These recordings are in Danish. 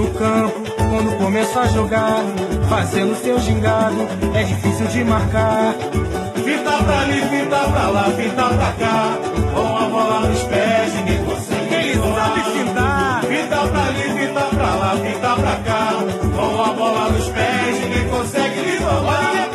no campo, quando começa a jogar, fazendo seu gingado, é difícil de marcar. Fita pra ali, fita pra lá, fita pra cá, com a bola nos pés, ninguém consegue. Ele sabe fintar. Fita pra ali, fita pra lá, fita pra cá, com a bola nos pés, ninguém consegue lhe roubar.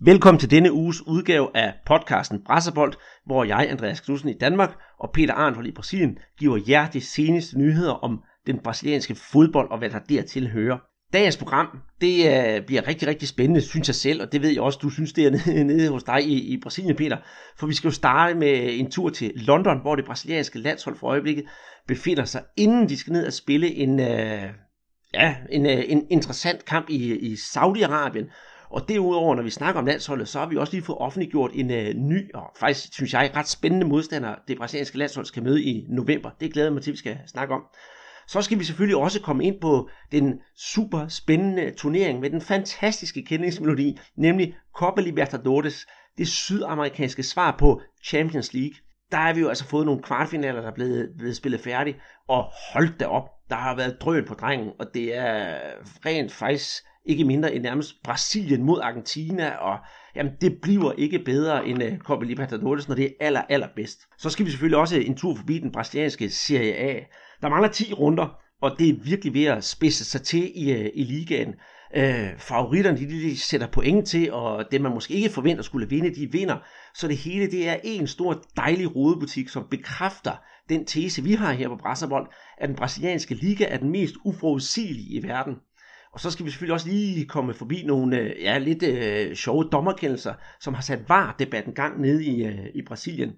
Velkommen til denne uges udgave af podcasten Brasserbold, hvor jeg, Andreas Knudsen i Danmark og Peter Arnhold i Brasilien, giver jer de seneste nyheder om den brasilianske fodbold og hvad der dertil hører. Dagens program, det uh, bliver rigtig, rigtig spændende, synes jeg selv, og det ved jeg også, du synes, det er nede, nede hos dig i, i Brasilien, Peter. For vi skal jo starte med en tur til London, hvor det brasilianske landshold for øjeblikket befinder sig, inden de skal ned og spille en, øh, ja, en, øh, en interessant kamp i, i Saudi-Arabien. Og derudover, når vi snakker om landsholdet, så har vi også lige fået offentliggjort en øh, ny, og faktisk synes jeg, ret spændende modstander, det brasilianske landshold skal møde i november. Det glæder jeg mig til, at vi skal snakke om. Så skal vi selvfølgelig også komme ind på den super spændende turnering med den fantastiske kendingsmelodi, nemlig Copa Libertadores, det sydamerikanske svar på Champions League. Der har vi jo altså fået nogle kvartfinaler, der er blevet, blevet spillet færdigt, og holdt da op, der har været drøn på drengen, og det er rent faktisk ikke mindre end nærmest Brasilien mod Argentina, og jamen, det bliver ikke bedre end uh, Copa Libertadores, når det er aller, aller bedst. Så skal vi selvfølgelig også en tur forbi den brasilianske Serie A. Der mangler 10 runder, og det er virkelig ved at spidse sig til i, øh, i ligaen. Øh, favoritterne, de, de sætter point til, og det man måske ikke forventer skulle vinde, de vinder. Så det hele, det er en stor dejlig rodebutik, som bekræfter den tese, vi har her på Brasserbold, at den brasilianske liga er den mest uforudsigelige i verden. Og så skal vi selvfølgelig også lige komme forbi nogle øh, ja, lidt øh, sjove dommerkendelser, som har sat var-debatten gang nede i, øh, i Brasilien.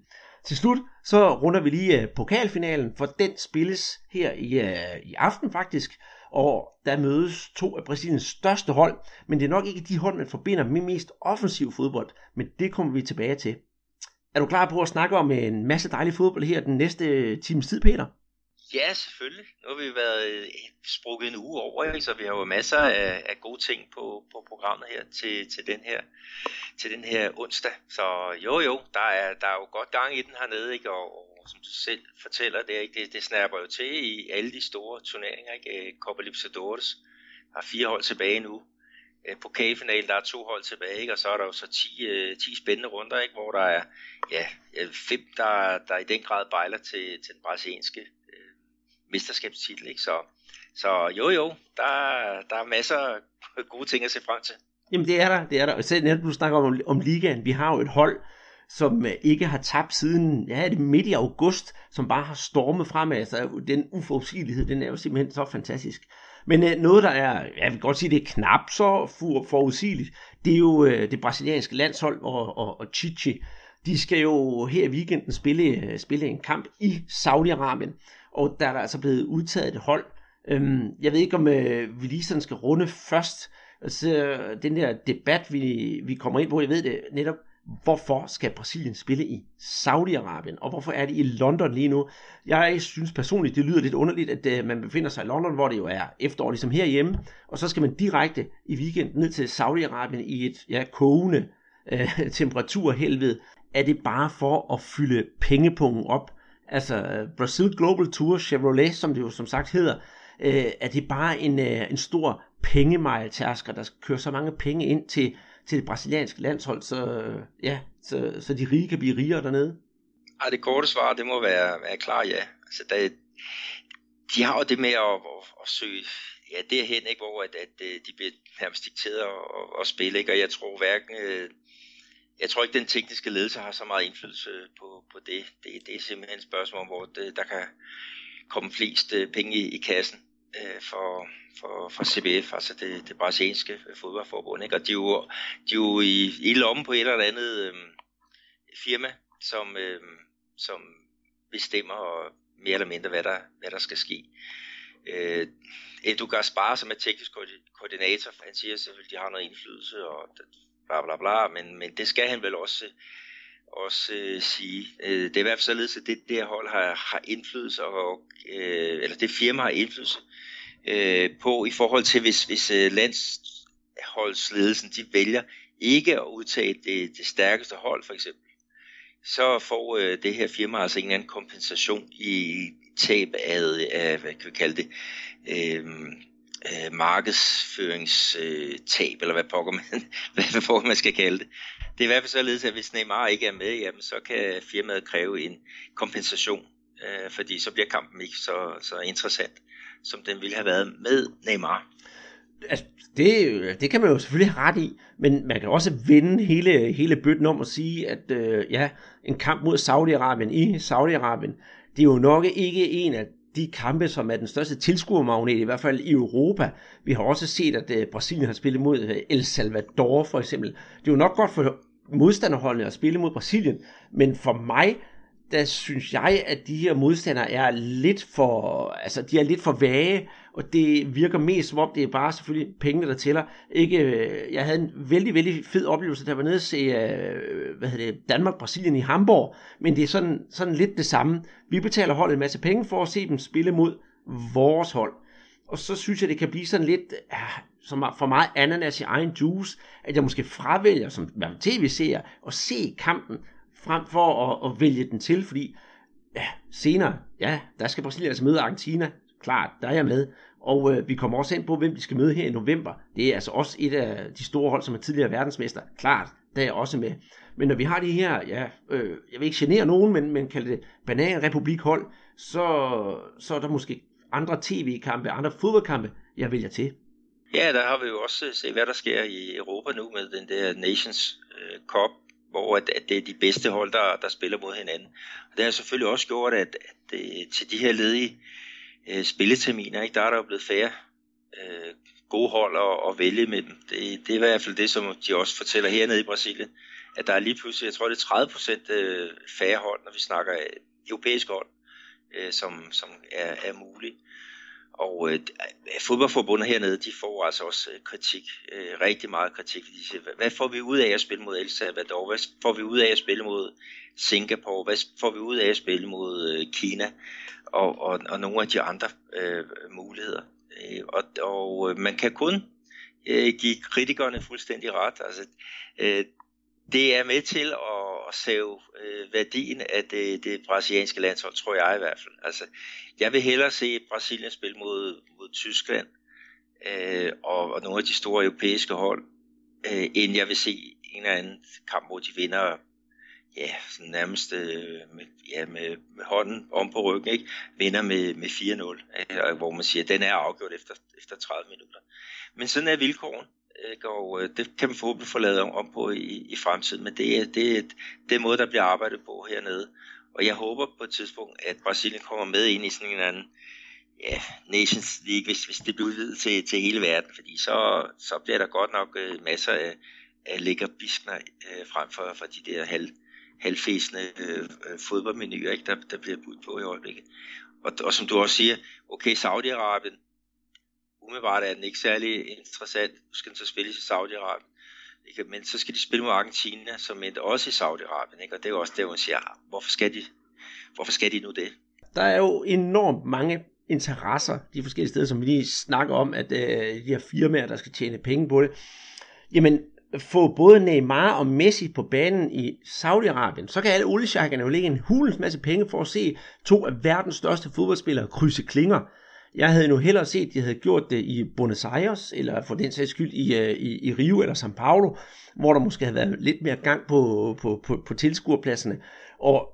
Til slut så runder vi lige øh, pokalfinalen, for den spilles her i, øh, i aften faktisk, og der mødes to af Brasiliens største hold, men det er nok ikke de hold, man forbinder med mest offensiv fodbold, men det kommer vi tilbage til. Er du klar på at snakke om en masse dejlig fodbold her den næste øh, times tid, Peter? Ja, selvfølgelig. Nu har vi været øh, sprukket en uge over, ikke? så vi har jo masser af, af gode ting på, på programmet her til, til, den her til den her onsdag. Så jo jo, der er, der er jo godt gang i den hernede, ikke? Og, og som du selv fortæller, det, ikke? det, det snapper jo til i alle de store turneringer. Ikke? Øh, Copa Libertadores har fire hold tilbage nu. Øh, på K-finalen, der er to hold tilbage, ikke? og så er der jo så 10, 10 spændende runder, ikke? hvor der er ja, fem, der, der i den grad bejler til, til den brasilianske mesterskabstitel. Ikke? Så, så jo jo, der, der er masser af gode ting at se frem til. Jamen det er der, det er der. Og selv netop du snakker om, om ligaen, vi har jo et hold, som øh, ikke har tabt siden, ja, det midt i august, som bare har stormet fremad. Altså, den uforudsigelighed, den er jo simpelthen så fantastisk. Men øh, noget, der er, jeg vil godt sige, det er knap så for, forudsigeligt, det er jo øh, det brasilianske landshold og, og, og Chichi. De skal jo her i weekenden spille, øh, spille en kamp i Saudi-Arabien og der er der altså blevet udtaget et hold. Øhm, jeg ved ikke, om øh, vi lige sådan skal runde først, altså, den der debat, vi, vi kommer ind på, jeg ved det netop, hvorfor skal Brasilien spille i Saudi-Arabien, og hvorfor er det i London lige nu? Jeg synes personligt, det lyder lidt underligt, at øh, man befinder sig i London, hvor det jo er efterår, ligesom herhjemme, og så skal man direkte i weekend ned til Saudi-Arabien i et ja, kogende øh, temperaturhelvede. Er det bare for at fylde pengepungen op altså Brazil Global Tour Chevrolet, som det jo som sagt hedder, øh, er det bare en, øh, en stor pengemejltærsker, der kører så mange penge ind til, til det brasilianske landshold, så, øh, ja, så, så de rige kan blive rigere dernede? Ej, det korte svar, det må være, være klar ja. Altså, der, de har jo det med at, at, at søge ja, derhen, ikke, hvor at, at, øh, de bliver nærmest dikteret at, at spille, ikke? og jeg tror hverken øh, jeg tror ikke, den tekniske ledelse har så meget indflydelse på, på det. det. Det er simpelthen et spørgsmål, hvor det, der kan komme flest øh, penge i, i kassen øh, for, for, for CBF, altså det, det brasilianske fodboldforbund. Ikke? Og de er, jo, de er jo i, i lommen på et eller andet øh, firma, som, øh, som bestemmer mere eller mindre, hvad der, hvad der skal ske. Øh, Edu Gaspar, som er teknisk koordinator, han siger selvfølgelig, at de har noget indflydelse, og bla bla bla, men, men det skal han vel også, også øh, sige. Øh, det er i hvert fald således, at det, det hold har, har indflydelse, og, øh, eller det firma har indflydelse øh, på i forhold til, hvis, hvis øh, landsholdsledelsen de vælger ikke at udtage det, det stærkeste hold for eksempel, så får øh, det her firma altså en anden kompensation i tab af, af hvad kan vi kalde det, øh, øh, markedsføringstab, øh, eller hvad pokker, man, hvad, hvad pokker man skal kalde det. Det er i hvert fald således, at hvis Neymar ikke er med, jamen, så kan firmaet kræve en kompensation, øh, fordi så bliver kampen ikke så, så interessant, som den ville have været med Neymar. Altså, det, det kan man jo selvfølgelig have ret i, men man kan også vende hele, hele bøtten om og sige, at øh, ja, en kamp mod Saudi-Arabien i Saudi-Arabien, det er jo nok ikke en af de kampe, som er den største tilskuermagnet, i hvert fald i Europa. Vi har også set, at øh, Brasilien har spillet mod øh, El Salvador for eksempel. Det er jo nok godt for modstanderholdene at spille mod Brasilien, men for mig, der synes jeg, at de her modstandere er lidt for, altså de er lidt for vage, og det virker mest som om, det er bare selvfølgelig pengene, der tæller. Ikke, øh, jeg havde en vældig, vældig fed oplevelse, der var nede og se øh, hvad hedder det, Danmark-Brasilien i Hamburg, men det er sådan, sådan lidt det samme. Vi betaler holdet en masse penge for at se dem spille mod vores hold. Og så synes jeg, det kan blive sådan lidt, som for meget ananas i egen juice, at jeg måske fravælger som tv-seer at se kampen, frem for at, at vælge den til, fordi ja, senere, ja, der skal Brasilien altså møde Argentina, klart, der er jeg med, og øh, vi kommer også ind på, hvem vi skal møde her i november. Det er altså også et af de store hold, som er tidligere verdensmester. Klart, der er også med. Men når vi har de her, ja, øh, jeg vil ikke genere nogen, men, men kalde det bananrepublikhold, så, så er der måske andre tv-kampe, andre fodboldkampe, jeg vælger til. Ja, der har vi jo også set, hvad der sker i Europa nu med den der Nations øh, Cup, hvor at, at det er de bedste hold, der, der spiller mod hinanden. Og det har selvfølgelig også gjort, at, at, at til de her ledige øh, spilleterminer, ikke? der er der jo blevet færre øh, gode hold at, at vælge med dem. Det, det er i hvert fald det, som de også fortæller hernede i Brasilien, at der er lige pludselig, jeg tror det er 30 procent øh, færre hold, når vi snakker europæiske hold, øh, som, som er, er muligt. Og øh, øh, fodboldforbundet hernede, de får altså også øh, kritik, øh, rigtig meget kritik. De siger, hvad får vi ud af at spille mod El Salvador? Hvad får vi ud af at spille mod Singapore? Hvad får vi ud af at spille mod øh, Kina? Og, og, og nogle af de andre øh, muligheder. Øh, og og øh, man kan kun øh, give kritikerne fuldstændig ret. Altså, øh, det er med til at, at save øh, værdien af det, det brasilianske landshold, tror jeg i hvert fald. Altså, jeg vil hellere se Brasilien spille mod, mod Tyskland øh, og, og nogle af de store europæiske hold, øh, end jeg vil se en eller anden kamp, hvor de vinder ja, sådan nærmest øh, med, ja, med, med hånden om på ryggen, ikke? vinder med, med 4-0, øh, hvor man siger, at den er afgjort efter, efter 30 minutter. Men sådan er vilkåren. Ikke? Og øh, det kan man forhåbentlig få lavet om, om på i, i fremtiden, men det er, det, er, det er måde, der bliver arbejdet på hernede. Og jeg håber på et tidspunkt, at Brasilien kommer med ind i sådan en anden ja, Nations League, hvis, hvis det bliver udvidet til, til hele verden, fordi så, så bliver der godt nok øh, masser af, af lækker biskner øh, frem for, for de der halv, halvfæsende øh, øh fodboldmenuer, ikke, der, der bliver budt på i øjeblikket. Og, og som du også siger, okay, Saudi-Arabien, umiddelbart er den ikke særlig interessant. Nu skal den så spille i Saudi-Arabien. Ikke? Men så skal de spille mod Argentina, som endte også i Saudi-Arabien. Ikke? Og det er jo også der, man siger, ah, hvorfor skal, de, hvorfor skal de nu det? Der er jo enormt mange interesser de forskellige steder, som vi lige snakker om, at øh, de her firmaer, der skal tjene penge på det. Jamen, få både Neymar og Messi på banen i Saudi-Arabien, så kan alle oliesjakkerne jo lægge en hulens masse penge for at se to af verdens største fodboldspillere krydse klinger. Jeg havde nu hellere set, at de havde gjort det i Buenos Aires, eller for den sags skyld i, øh, i, i Rio eller São Paulo, hvor der måske havde været lidt mere gang på, på, på, på tilskuerpladserne. Og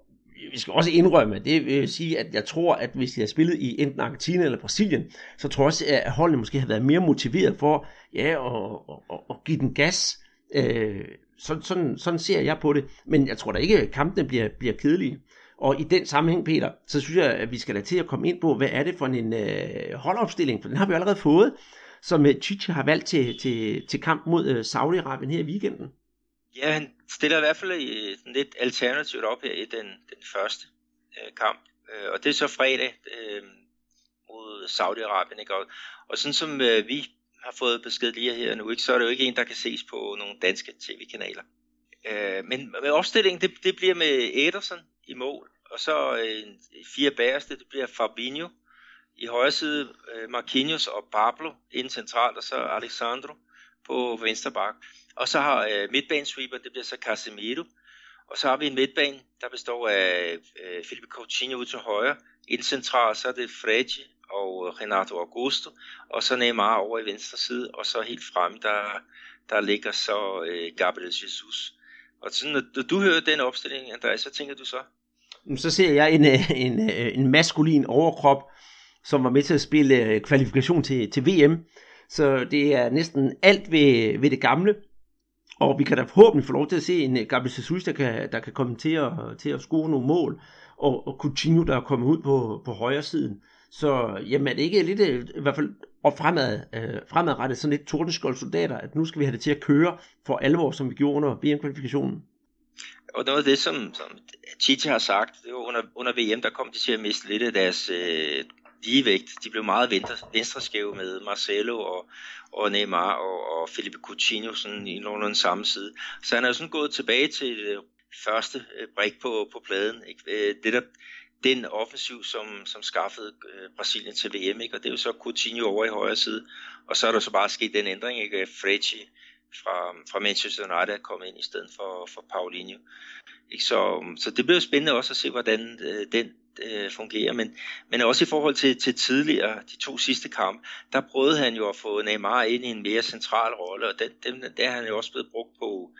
vi skal også indrømme, det vil sige, at jeg tror, at hvis de havde spillet i enten Argentina eller Brasilien, så tror jeg også, at holdene måske havde været mere motiveret for ja, at, at, at give den gas. Øh, sådan, sådan, sådan ser jeg på det. Men jeg tror da ikke, at kampene bliver, bliver kedelige. Og i den sammenhæng, Peter, så synes jeg, at vi skal da til at komme ind på, hvad er det for en øh, holdopstilling, for den har vi allerede fået, som øh, Chichi har valgt til, til, til kamp mod øh, Saudi-Arabien her i weekenden. Ja, han stiller i hvert fald i, lidt alternativt op her i den, den første øh, kamp. Øh, og det er så fredag øh, mod Saudi-Arabien. Ikke? Og, og sådan som øh, vi har fået besked lige her nu, ikke, så er det jo ikke en, der kan ses på nogle danske tv-kanaler. Øh, men med opstillingen, det, det bliver med Ederson i mål, og så øh, fire bagerste, det bliver Fabinho, i højre side øh, Marquinhos og Pablo ind centralt, og så Alexandro på venstre bak. Og så har øh, midtbanesweeper, det bliver så Casemiro, og så har vi en midtbane, der består af øh, Felipe Coutinho ud til højre, ind centralt, så er det Frege og Renato Augusto, og så Neymar over i venstre side, og så helt frem, der, der ligger så øh, Gabriel Jesus. Og sådan, når du hører den opstilling, Andreas, så tænker du så? Så ser jeg en, øh, en, øh, en maskulin overkrop, som var med til at spille øh, kvalifikation til, til VM. Så det er næsten alt ved, ved det gamle. Og vi kan da forhåbentlig få lov til at se en Gabriel Jesus, der kan, der kan komme til at, til at score nogle mål. Og, og Coutinho, der er kommet ud på, på højre siden. Så jamen, er det ikke lidt, i hvert fald og fremad, øh, fremadrettet sådan lidt tordenskold soldater, at nu skal vi have det til at køre for alvor, som vi gjorde under VM-kvalifikationen? Og noget af det, som, som Chichi har sagt, det var under, under VM, der kom de til at miste lidt af deres øh, ligevægt. De blev meget venstre, venstreskæve med Marcelo og, og Neymar og, og Felipe Coutinho sådan i nogenlunde samme side. Så han er jo sådan gået tilbage til det første øh, brik på, på pladen. Ikke? Øh, det, der, den offensiv, som, som skaffede Brasilien til VM, ikke? og det er jo så Coutinho over i højre side, og så er der så bare sket den ændring, ikke? Frecci fra, fra Manchester United er kommet ind i stedet for, for Paulinho. Ikke? Så, så det bliver spændende også at se, hvordan øh, den øh, fungerer, men, men også i forhold til, til tidligere, de to sidste kampe, der prøvede han jo at få Neymar ind i en mere central rolle, og den, den, der er han jo også blevet brugt på,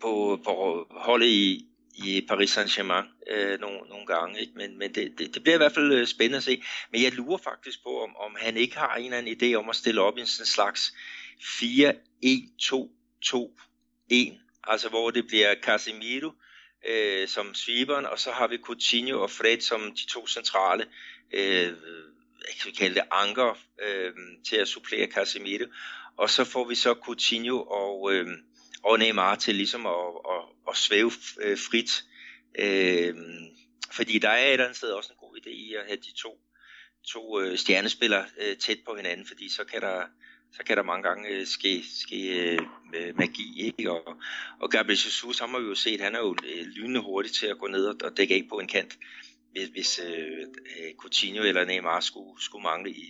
på, på holdet i, i Paris Saint-Germain øh, nogle, nogle gange, ikke? men, men det, det, det bliver i hvert fald øh, spændende at se. Men jeg lurer faktisk på, om, om han ikke har en eller anden idé om at stille op i sådan en slags 4 E 1-2-2-1, altså hvor det bliver Casemiro øh, som sweeperen, og så har vi Coutinho og Fred som de to centrale øh, jeg kan vi kalde det anker øh, til at supplere Casemiro. Og så får vi så Coutinho og, øh, og Neymar til ligesom at, at, at svæve øh, frit. Øh, fordi der er et eller andet sted også en god idé i at have de to, to øh, stjernespillere øh, tæt på hinanden, fordi så kan der så kan der mange gange øh, ske, ske øh, magi. Ikke? Og, og Gabriel Jesus har man jo set, han er jo øh, lynende hurtigt til at gå ned og, og dække af på en kant, hvis, hvis øh, øh Coutinho eller Neymar skulle, skulle mangle i,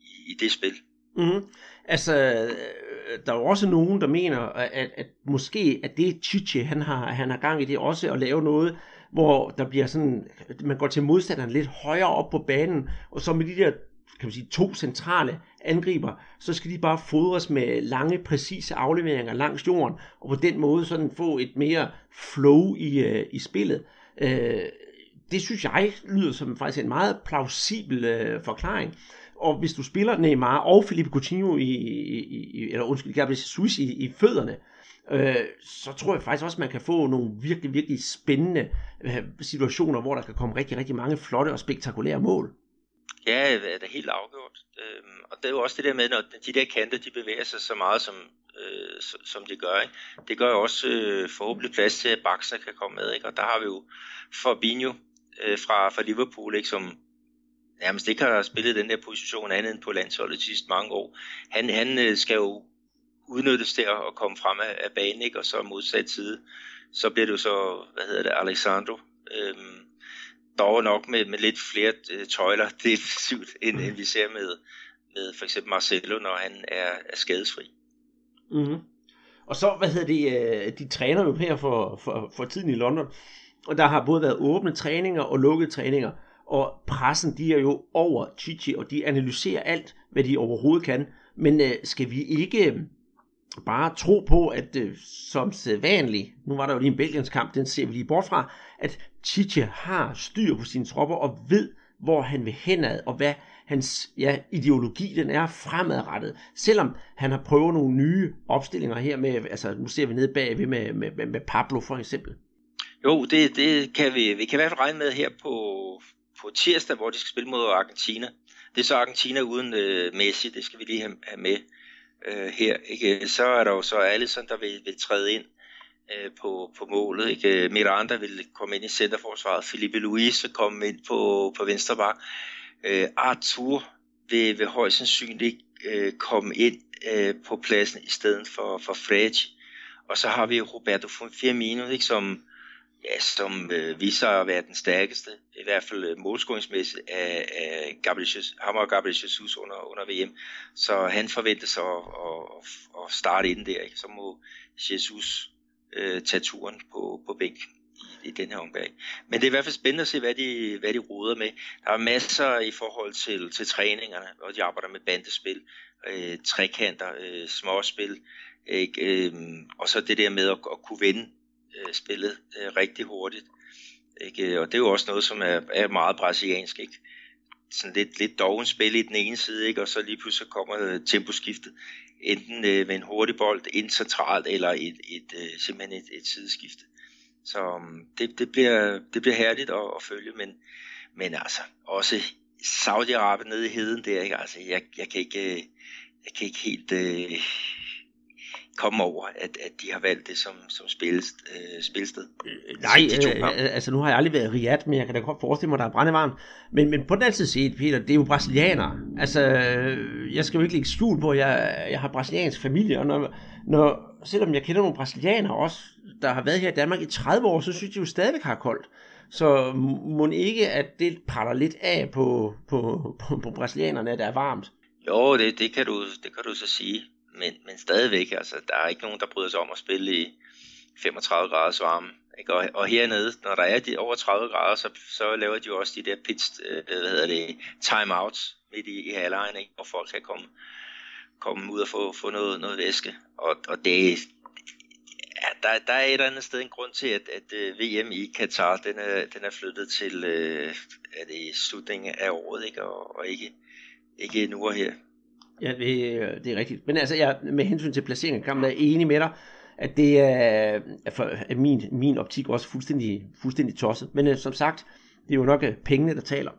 i, i det spil. Mm-hmm. Altså, øh, der er jo også nogen, der mener, at, at måske at det Chiche, han har, han har gang i det også at lave noget, hvor der bliver sådan, man går til modstanderen lidt højere op på banen, og så med de der kan man sige, to centrale angriber, så skal de bare fodres med lange, præcise afleveringer langs jorden, og på den måde sådan få et mere flow i, øh, i spillet. Øh, det synes jeg lyder som faktisk en meget plausibel øh, forklaring. Og hvis du spiller Neymar og Felipe Coutinho i, i, i eller undskyld, Gabriel Jesus i, i fødderne, øh, så tror jeg faktisk også, at man kan få nogle virkelig, virkelig spændende øh, situationer, hvor der kan komme rigtig, rigtig mange flotte og spektakulære mål. Ja, det er helt afgjort. Øhm, og det er jo også det der med, når de der kanter, de bevæger sig så meget, som, øh, som de gør. Ikke? Det gør jo også øh, forhåbentlig plads til, at Baxter kan komme med. Ikke? Og der har vi jo Fabinho øh, fra, fra Liverpool, ikke? som nærmest ikke har spillet den der position andet end på landsholdet de sidste mange år. Han, han øh, skal jo udnyttes til at komme frem af, af banen, ikke? og så modsat side, så bliver det jo så, hvad hedder det, Alexandro, øhm, dog nok med, med lidt flere øh, tøjler defensivt, end, end vi ser med, med for eksempel Marcelo, når han er, er skadesfri. Mm-hmm. Og så, hvad hedder det, øh, de træner jo her for, for, for tiden i London, og der har både været åbne træninger og lukkede træninger, og pressen, de er jo over Chichi, og de analyserer alt, hvad de overhovedet kan. Men øh, skal vi ikke øh, bare tro på, at øh, som sædvanligt, nu var der jo lige en Belgiens kamp, den ser vi lige bort fra, at Chiche har styr på sine tropper og ved, hvor han vil henad, og hvad hans ja, ideologi den er fremadrettet. Selvom han har prøvet nogle nye opstillinger her med, altså nu ser vi ned bagved med, med, med, med Pablo for eksempel. Jo, det, det kan vi, vi kan i hvert fald regne med her på, på tirsdag, hvor de skal spille mod Argentina. Det er så Argentina uden øh, Messi, det skal vi lige have, have med øh, her. Ikke? Så er der jo så Alisson, der vil, vil træde ind øh, på, på målet. Ikke? Øh, Miranda vil komme ind i centerforsvaret. Felipe Luis vil komme ind på, på venstre bak. Øh, Arthur vil, vil højst sandsynligt øh, komme ind øh, på pladsen i stedet for, for Fred. Og så har vi Roberto Firmino, ikke, som ja, som øh, viser at være den stærkeste, i hvert fald øh, målscoringsmæssigt, af, af Gabriel Jesus, ham og Gabriel Jesus under, under VM. Så han forventes at, at, at starte ind der, ikke? så må Jesus øh, tage turen på, på bænk. i, i den her omgang. Men det er i hvert fald spændende at se, hvad de, hvad de roder med. Der er masser i forhold til, til træningerne, hvor de arbejder med bandespil, øh, trekanter, øh, småspil, ikke? Øh, og så det der med at, at kunne vende øh, spillet øh, rigtig hurtigt. Ikke? Og det er jo også noget, som er, er meget brasiliansk. Ikke? Sådan lidt, lidt doven spil i den ene side, ikke? og så lige pludselig kommer øh, temposkiftet. Enten øh, med en hurtig bold ind centralt, eller et, et, øh, simpelthen et, et sideskifte. Så um, det, det, bliver, det bliver herligt at, at følge, men, men altså også Saudi-Arabien nede i heden der, ikke? Altså, jeg, jeg, kan ikke, øh, jeg kan ikke helt øh, komme over, at, at de har valgt det som, som spilles, øh, spilsted. Øh, nej, øh, altså nu har jeg aldrig været i Riyadh, men jeg kan da godt forestille mig, at der er brændevarmt. Men, men på den anden side set, Peter, det er jo brasilianere. Altså, jeg skal jo ikke lægge skjul på, at jeg, jeg har brasiliansk familie, og når, når, selvom jeg kender nogle brasilianere også, der har været her i Danmark i 30 år, så synes de jo stadigvæk har koldt. Så må ikke, at det paller lidt af på, på, på, på brasilianerne, at det er varmt? Jo, det, det, kan du, det kan du så sige. Men, men stadigvæk, altså, der er ikke nogen, der bryder sig om at spille i 35 graders varme. Ikke? Og, og hernede, når der er de over 30 grader, så, så laver de jo også de der pitch, øh, hvad hedder det, timeouts midt i, i halvlejen, ikke? hvor folk kan komme, komme ud og få, få noget, noget væske. Og, og det, ja, der, der er et eller andet sted en grund til, at, at øh, VM i Katar, den er, den er flyttet til øh, er det slutningen af året, ikke? Og, og ikke, ikke nu og her. Ja, det, øh, det er rigtigt. Men altså, jeg, med hensyn til placeringen af kampen, er jeg enig med dig, at det er, for at min, min optik også fuldstændig, fuldstændig tosset. Men uh, som sagt, det er jo nok øh, pengene, der taler.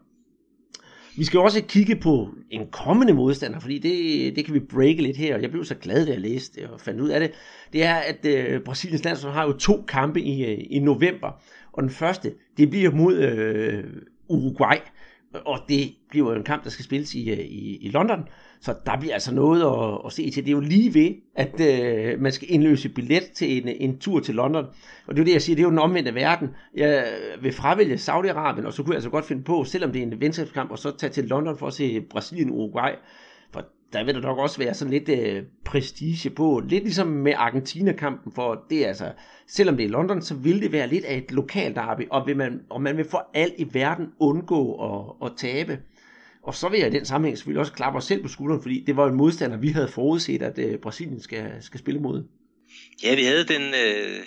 Vi skal også kigge på en kommende modstander, fordi det, det kan vi breake lidt her, og jeg blev så glad, da jeg læste det og fandt ud af det. Det er, at uh, Brasiliens landshold har jo to kampe i, uh, i november, og den første, det bliver mod uh, Uruguay, og det bliver jo en kamp, der skal spilles i, øh, i, i London. Så der bliver altså noget at, at se til. Det er jo lige ved, at øh, man skal indløse billet til en, en tur til London. Og det er jo det, jeg siger, det er jo den omvendte verden. Jeg vil fravælge Saudi-Arabien, og så kunne jeg altså godt finde på, selvom det er en venskabskamp, og så tage til London for at se Brasilien-Uruguay. Der vil der nok også være sådan lidt øh, prestige på. Lidt ligesom med Argentina-kampen, for det er altså, selvom det er London, så vil det være lidt af et lokalt derby, og, vil man, og man vil for alt i verden undgå at, at tabe. Og så vil jeg i den sammenhæng selvfølgelig også klappe os selv på skulderen, fordi det var en modstander, vi havde forudset, at øh, Brasilien skal, skal spille mod. Ja, vi havde den, øh,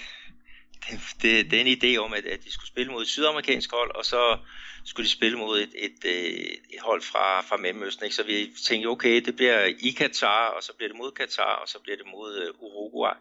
det, den idé om, at, at de skulle spille mod et sydamerikansk hold, og så skulle de spille mod et, et, øh, et hold fra, fra Mellemøsten. Ikke? Så vi tænkte, okay, det bliver i Katar, og så bliver det mod Katar, og så bliver det mod uh, Uruguay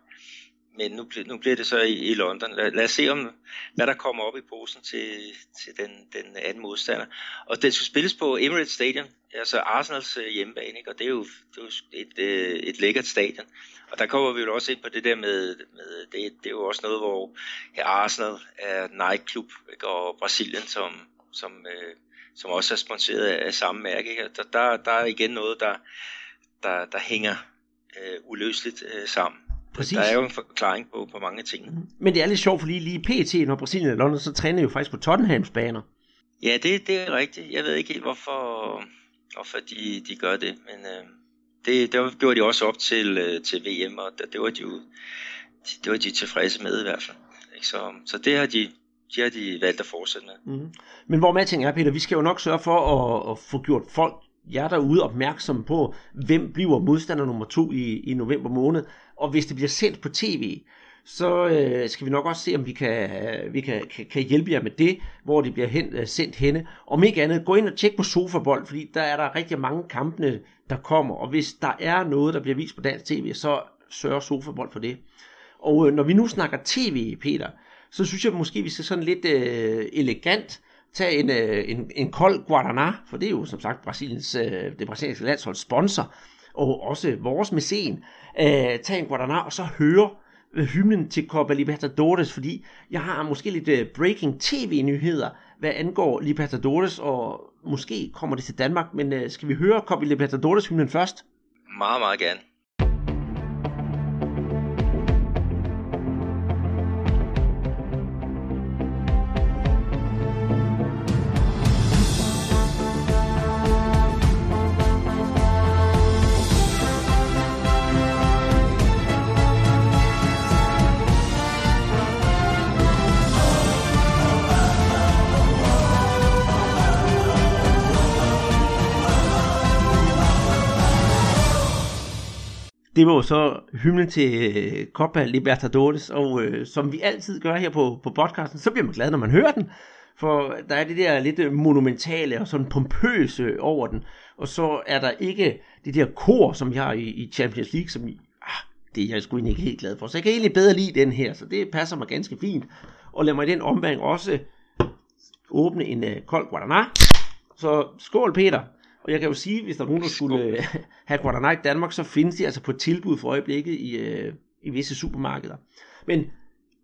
men nu, nu bliver det så i, i London. Lad, lad os se, om, hvad der kommer op i posen til, til den, den anden modstander. Og den skal spilles på Emirates Stadium, altså Arsenals øh, hjemmebane, ikke? og det er jo, det er jo et, øh, et lækkert stadion. Og der kommer vi jo også ind på det der med, med det, det er jo også noget, hvor ja, Arsenal er nightclub, ikke? og Brasilien, som, som, øh, som også er sponsoreret af samme mærke. Ikke? Der, der, der er igen noget, der, der, der hænger øh, uløseligt øh, sammen. Præcis. Der er jo en forklaring på, på mange ting. Mhm. Men det er lidt sjovt, fordi lige PT, når Brasilien er London, så træner jo faktisk på Tottenhams baner. Ja, det, det er rigtigt. Jeg ved ikke helt, hvorfor, hvorfor de, de gør det, men øh, det, det gjorde de også op til, øh, til VM, og det, det var de jo det var de tilfredse med i hvert fald. Ikke? Så, så det har de, de har de valgt at fortsætte med. Mm. Men hvor man tænker, Peter, vi skal jo nok sørge for at, at få gjort folk jer derude opmærksom på, hvem bliver modstander nummer to i, i november måned. Og hvis det bliver sendt på tv, så øh, skal vi nok også se, om vi kan, øh, vi kan, kan, kan hjælpe jer med det, hvor det bliver hen, øh, sendt henne. Om ikke andet, gå ind og tjek på Sofabold, fordi der er der rigtig mange kampene, der kommer. Og hvis der er noget, der bliver vist på dansk tv, så sørger Sofabold for det. Og øh, når vi nu snakker tv, Peter, så synes jeg måske, vi skal sådan lidt øh, elegant tage en, øh, en, en kold Guaraná, for det er jo som sagt Brasiliens, øh, det brasilianske landsholds sponsor, og også vores mæcen, øh, tag en Guaraná og så høre øh, hymnen til Copa Libertadores, fordi jeg har måske lidt breaking tv-nyheder, hvad angår Libertadores, og måske kommer det til Danmark, men skal vi høre Copa Libertadores hymnen først? Meget, meget gerne. Det var jo så hymnen til øh, Copa Libertadores, og øh, som vi altid gør her på, på podcasten, så bliver man glad, når man hører den, for der er det der lidt øh, monumentale og sådan pompøse over den, og så er der ikke det der kor, som vi har i, i Champions League, som ah, det er jeg sgu ikke helt glad for. Så jeg kan egentlig bedre lide den her, så det passer mig ganske fint. Og lad mig i den omgang også åbne en øh, kold Guaraná. Så skål Peter. Og jeg kan jo sige, hvis der er nogen, der skulle uh, have Guaraná i Danmark, så findes de altså på tilbud for øjeblikket i, uh, i visse supermarkeder. Men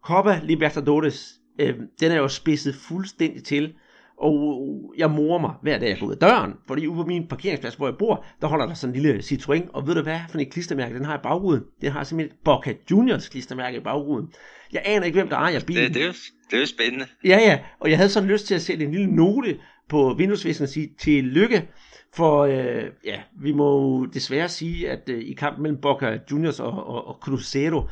Copa Libertadores, uh, den er jo spidset fuldstændig til. Og jeg morer mig hver dag, jeg går ud af døren, fordi ude på min parkeringsplads, hvor jeg bor, der holder der sådan en lille Citroën, og ved du hvad for et klistermærke, den har i bagruden? Den har simpelthen Boca Juniors klistermærke i bagruden. Jeg aner ikke, hvem der ejer bilen. Det, det, er, jo, det er jo spændende. Ja, ja, og jeg havde sådan lyst til at sætte en lille note på vinduesvæsen og sige til lykke, for øh, ja, vi må desværre sige, at øh, i kampen mellem Boca Juniors og, og, og Cruzeiro,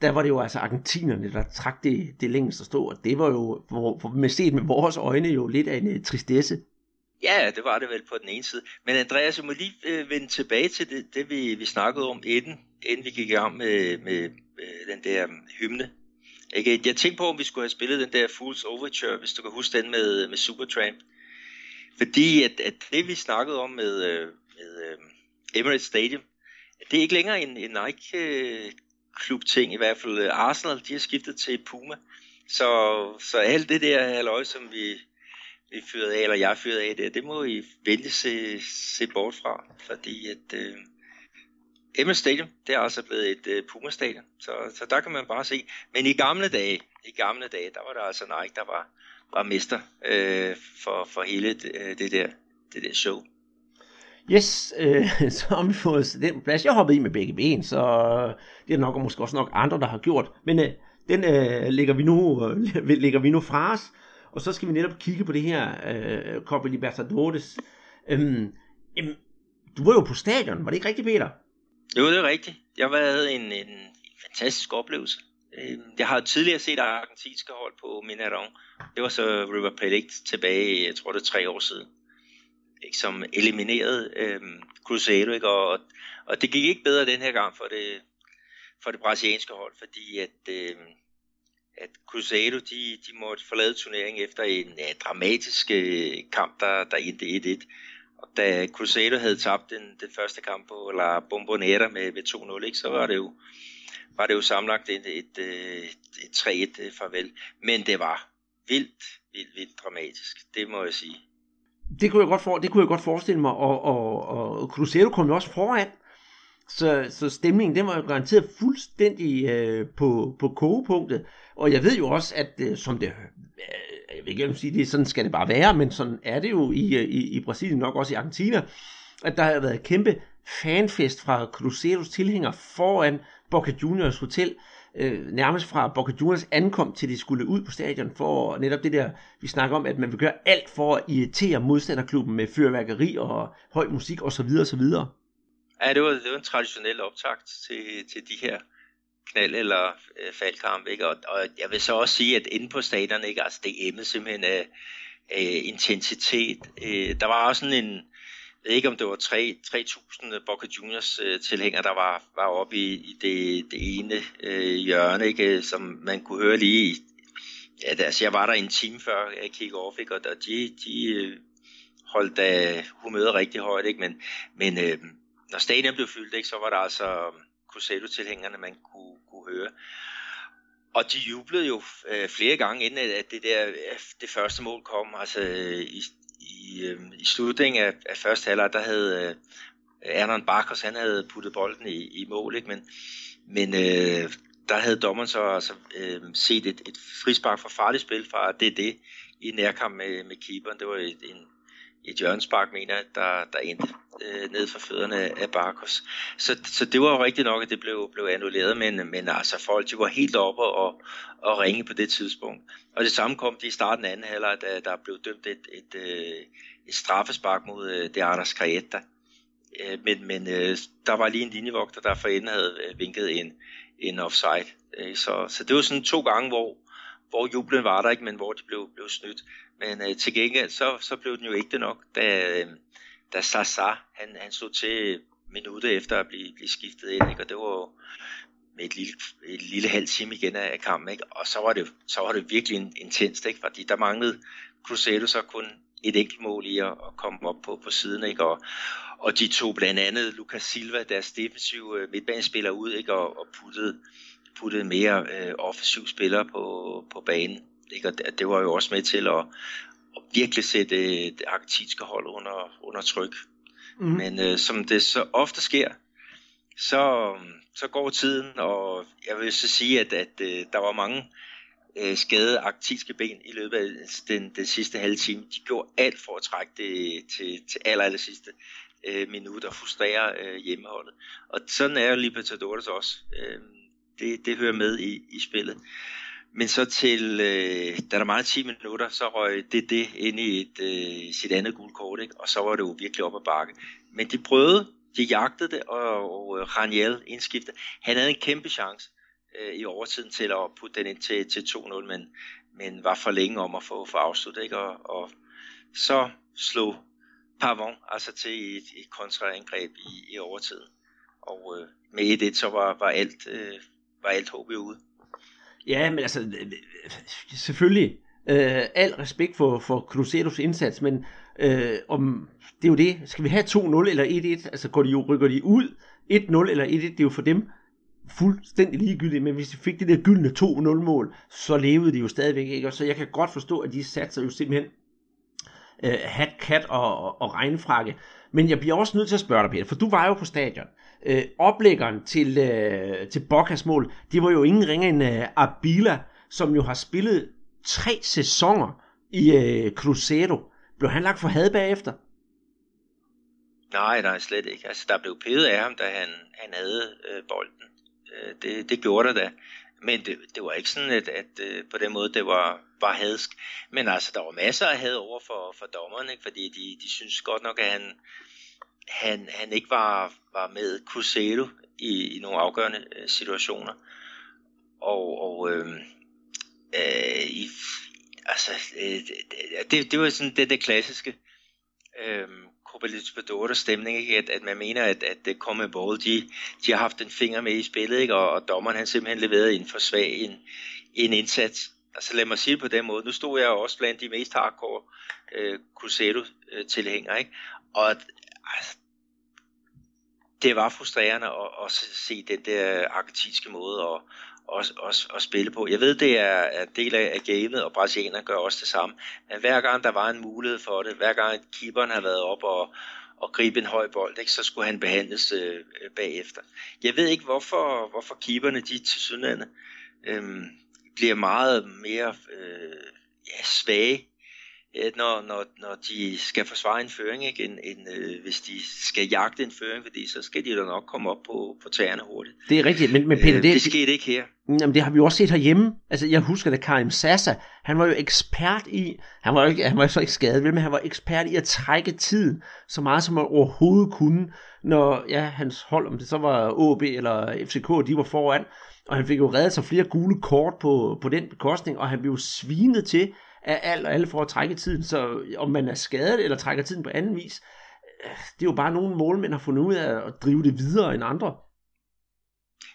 der var det jo altså argentinerne, der trak det, det længst at stå, og det var jo for, for, med set med vores øjne jo lidt af en uh, tristesse. Ja, det var det vel på den ene side. Men Andreas, jeg må lige øh, vende tilbage til det, det vi, vi snakkede om, inden, inden vi gik i gang med, med, med den der mm, hymne. Ikke? Jeg tænkte på, om vi skulle have spillet den der Fools Overture, hvis du kan huske den med, med Supertramp. Fordi at, at det, vi snakkede om med, øh, med øh, Emirates Stadium, det er ikke længere en, en Nike klubting, i hvert fald øh, Arsenal, de har skiftet til Puma. Så, så alt det der halløj, som vi, vi fyrede af, eller jeg fyrede af det, det må I vente se, se bort fra, fordi at øh, Emirates Stadium, det er altså blevet et øh, Puma-stadion, så, så der kan man bare se. Men i gamle dage, i gamle dage, der var der altså Nike, der var, var mester øh, for, for hele det, øh, det, der, det der show. Yes, øh, så har vi fået den på plads. Jeg hoppede i med begge ben, så det er nok og måske også nok andre, der har gjort. Men øh, den øh, lægger, vi nu, øh, lægger vi nu fra os, og så skal vi netop kigge på det her øh, Copa Libertadores. Øhm, øhm, du var jo på stadion, var det ikke rigtigt, Peter? Jo, det er rigtigt. Jeg havde en, en fantastisk oplevelse. Øhm, jeg har tidligere set argentinske hold på Minaron. Det var så River Plate tilbage, jeg tror det er tre år siden ikke, som eliminerede øh, Cruzeiro, ikke? Og, og det gik ikke bedre den her gang for det, for det brasilianske hold, fordi at, øh, at Cruzeiro, de, de måtte forlade turneringen efter en ja, dramatisk øh, kamp, der, der endte 1-1. Og da Cruzeiro havde tabt den, den første kamp på La Bombonera med, med 2-0, ikke, så var det jo, var det jo samlet et, et, øh, et, et 3-1 farvel. Men det var vildt, vildt, vildt dramatisk, det må jeg sige. Det kunne jeg godt, for, det kunne jeg godt forestille mig, og, og, og Cruzeiro kom jo også foran, så, så stemningen, den var jo garanteret fuldstændig øh, på, på kogepunktet, og jeg ved jo også, at øh, som det, øh, jeg vil ikke sige, det sådan skal det bare være, men sådan er det jo i, øh, i, i Brasilien, nok også i Argentina, at der har været kæmpe fanfest fra Cruzeiros tilhængere foran Boca Juniors Hotel, øh, nærmest fra Boca Juniors ankom til de skulle ud på stadion for netop det der, vi snakker om, at man vil gøre alt for at irritere modstanderklubben med fyrværkeri og høj musik osv. osv. Ja, det var, det var en traditionel optakt til, til de her knald- eller øh, faldkamp, ikke? Og, og jeg vil så også sige, at inde på stadion, ikke? Altså, det emmede simpelthen af, af intensitet. Øh, der var også sådan en, ved ikke om det var 3.000 øh, Boca Juniors øh, tilhængere, der var, var oppe i, i det, det ene øh, hjørne, ikke, øh, som man kunne høre lige ja, altså jeg var der en time før jeg kiggede off, ikke, og der, de, de øh, holdt da humøret rigtig højt, ikke, men, men øh, når stadion blev fyldt, ikke, så var der altså um, Cruzeiro-tilhængerne, man kunne, kunne høre. Og de jublede jo øh, flere gange, inden at det der øh, det første mål kom. Altså i, i, øh, i slutningen af, af første halvleg, der havde øh, Ernan Barkers, han havde puttet bolden i, i mål, ikke? men, men øh, der havde dommeren så altså, øh, set et, et frispark for farligt spil fra det i nærkamp med, med keeperen. Det var et, en, et hjørnspark, mener jeg, der, der endte øh, ned for fødderne af Barkos. Så, så det var jo rigtigt nok, at det blev, blev annulleret, men, men altså folk de var helt oppe og, og ringe på det tidspunkt. Og det samme kom de i starten af anden halvleg, da der blev dømt et, et, et, et straffespark mod øh, det Anders Cayeta. Øh, men, men øh, der var lige en linjevogter, der for enden havde øh, vinket en, en offside. Øh, så, så det var sådan to gange, hvor, hvor jublen var der ikke, men hvor de blev, blev snydt. Men øh, til gengæld, så, så blev den jo ikke det nok, da, øh, da Sasa, han, han stod til minutter efter at blive, blive skiftet ind, ikke? og det var jo med et lille, et lille halv time igen af kampen, ikke? og så var, det, så var det virkelig intenst, ikke? fordi der manglede Cruzeiro så kun et enkelt mål i at, at komme op på, på siden, ikke? Og, og de tog blandt andet Lucas Silva, deres defensive øh, midtbanespiller ud, ikke? Og, og puttede, puttede mere øh, offensiv spillere på, på banen. Ikke? Og det, det var jo også med til at, at virkelig sætte øh, det argentinske hold under, under tryk. Mm. Men øh, som det så ofte sker, så, så går tiden, og jeg vil så sige, at, at øh, der var mange øh, skadede argentinske ben i løbet af den, den sidste halve time. De gjorde alt for at trække det til, til aller, aller sidste øh, minut og frustrere øh, hjemmeholdet. Og sådan er jo Libertadores også. Øh, det, det hører med i, i spillet. Men så til, øh, da der meget 10 minutter, så røg det det ind i et, øh, sit andet gule kort, ikke? og så var det jo virkelig op ad bakke. Men de prøvede, de jagtede det, og, og øh, Raniel indskiftede. Han havde en kæmpe chance øh, i overtiden til at putte den ind til, til 2-0, men, men var for længe om at få, få afsluttet, ikke? Og, og så slog Pavon altså til et, et kontraangreb i, i overtiden. Og øh, med 1-1 så var, var alt, øh, var alt håb ude. Ja, men altså, øh, øh, selvfølgelig, øh, al respekt for, for Cruzeros indsats, men øh, om, det er jo det, skal vi have 2-0 eller 1-1, altså går de jo, rykker de ud 1-0 eller 1-1, det er jo for dem fuldstændig ligegyldigt, men hvis de fik det der gyldne 2-0 mål, så levede de jo stadigvæk ikke, og så jeg kan godt forstå, at de satte sig jo simpelthen øh, hat, kat og, og, og regnfrakke. Men jeg bliver også nødt til at spørge dig, Peter, for du var jo på stadion. Øh, oplæggeren til, øh, til Bocas mål, det var jo ingen ringer end øh, Abila, som jo har spillet tre sæsoner i øh, Cruzeiro. Blev han lagt for had bagefter? Nej, nej, slet ikke. Altså, der blev pedet af ham, da han, han havde øh, bolden. Øh, det, det gjorde der da. Men det, det var ikke sådan, at, at, at øh, på den måde, det var, var hadsk. Men altså, der var masser af had over for, for dommeren, ikke? fordi de, de synes godt nok, at han, han, han ikke var, var med Cruzeiro i, i nogle afgørende øh, situationer. Og, og øh, øh, i, altså, øh, det, det var sådan det, det klassiske. Øh, Copa Libertadores stemning, ikke? At, at man mener, at, at øh, det kommer Ball, de, de har haft en finger med i spillet, ikke? Og, og dommeren han simpelthen leverede en for svag en, en indsats. Altså lad mig sige det på den måde. Nu stod jeg også blandt de mest hardcore øh, Cruzeiro-tilhængere, ikke? Og altså, det var frustrerende at, at se den der argentinske måde at, at, at, at spille på. Jeg ved, det er, en del af, gamet, og brasilianerne gør også det samme. Men hver gang der var en mulighed for det, hver gang keeperen har været op og, og gribe en høj bold, ikke, så skulle han behandles øh, bagefter. Jeg ved ikke, hvorfor, hvorfor keeperne, de til sydlandet øh, bliver meget mere øh, ja, svage når, når, når de skal forsvare en føring, ikke? End, end øh, hvis de skal jagte en føring, fordi så skal de da nok komme op på, på tæerne hurtigt. Det er rigtigt, men, men Peter, øh, det, det skete ikke her. Jamen, det har vi jo også set herhjemme. Altså, jeg husker det, Karim Sassa, han var jo ekspert i, han var jo ikke, han var så ikke skadet, men han var ekspert i at trække tiden så meget, som man overhovedet kunne, når ja, hans hold, om det så var OB eller FCK, de var foran, og han fik jo reddet sig flere gule kort på, på den bekostning, og han blev svinet til, af alt og alle for at trække tiden, så om man er skadet eller trækker tiden på anden vis, øh, det er jo bare nogle målmænd har fundet ud af at drive det videre end andre.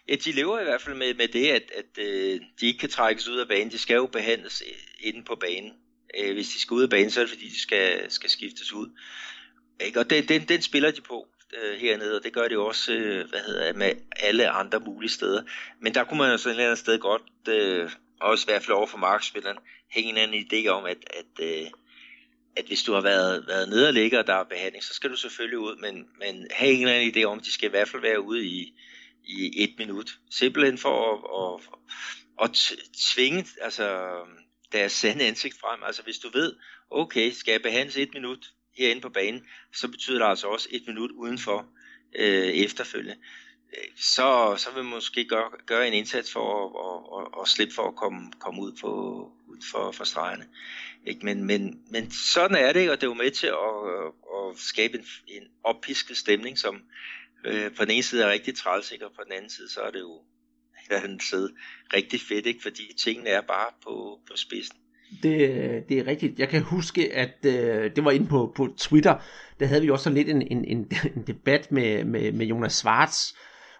Ja, de lever i hvert fald med, med det, at, at øh, de ikke kan trækkes ud af banen. De skal jo behandles øh, inde på banen. Øh, hvis de skal ud af banen, så er det fordi, de skal, skal skiftes ud. Ikke? Og den, den, den spiller de på øh, hernede, og det gør de også øh, hvad hedder, med alle andre mulige steder. Men der kunne man jo sådan et eller andet sted godt øh, også i hvert fald over for markspilleren, hænge en anden idé om, at, at, øh, at hvis du har været, været nede og ligger, og der er behandling, så skal du selvfølgelig ud, men, men have en eller anden idé om, at de skal i hvert fald være ude i, i et minut. Simpelthen for at, at, at tvinge altså, deres sande ansigt frem. Altså hvis du ved, okay, skal jeg behandles et minut herinde på banen, så betyder det altså også et minut udenfor øh, efterfølgende så, så vil man måske gøre, gøre en indsats for at, at, at, at slippe for at komme, komme ud, på, ud for, for stregerne. Ikke? Men, men, men sådan er det, og det er jo med til at, at skabe en, en oppisket stemning, som øh, på den ene side er rigtig træls, og på den anden side, så er det jo et andet side rigtig fedt, ikke? fordi tingene er bare på, på spidsen. Det, det er rigtigt. Jeg kan huske, at øh, det var inde på, på Twitter, der havde vi også sådan lidt en, en, en, en debat med, med, med Jonas Schwartz,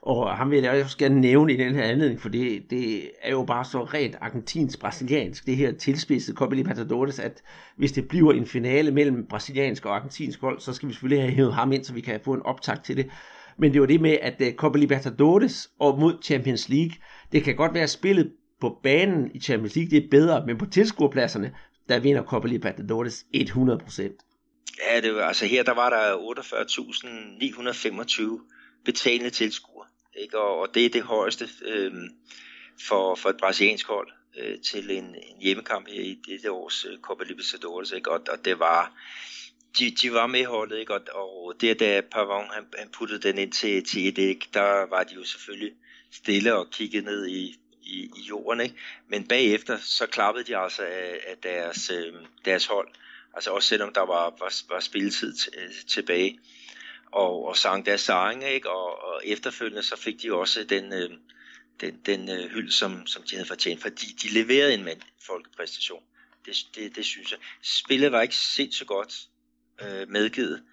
og ham vil jeg også gerne nævne i den her anledning, for det, det er jo bare så rent argentinsk-brasiliansk, det her tilspidset Copa Libertadores, at hvis det bliver en finale mellem brasiliansk og argentinsk hold, så skal vi selvfølgelig have hævet ham ind, så vi kan få en optakt til det. Men det var det med, at øh, Copa Libertadores og mod Champions League, det kan godt være at spillet på banen i Champions League, det er bedre, men på tilskuerpladserne, der vinder Copa Libertadores 100%. Ja, det var, altså her der var der 48.925 betalende tilskuere, ikke? Og, og det er det højeste øh, for, for et brasiliansk hold øh, til en, en hjemmekamp i dette års øh, Copa Libertadores, ikke? Og, og det var de, de var med holdet, ikke? Og, og det da Pavon han, han puttede den ind til, til et ikke? der var de jo selvfølgelig stille og kiggede ned i, i, i jorden, ikke? Men bagefter, så klappede de altså af, af deres, øh, deres hold, altså også selvom der var, var, var spilletid t- øh, tilbage, og, og sang deres sange, ikke? Og, og efterfølgende så fik de også den, øh, den, den øh, hyld, som, som de havde fortjent, fordi de leverede en mand folkepræstation. Det, det, det synes jeg. Spillet var ikke sindssygt godt øh, medgivet.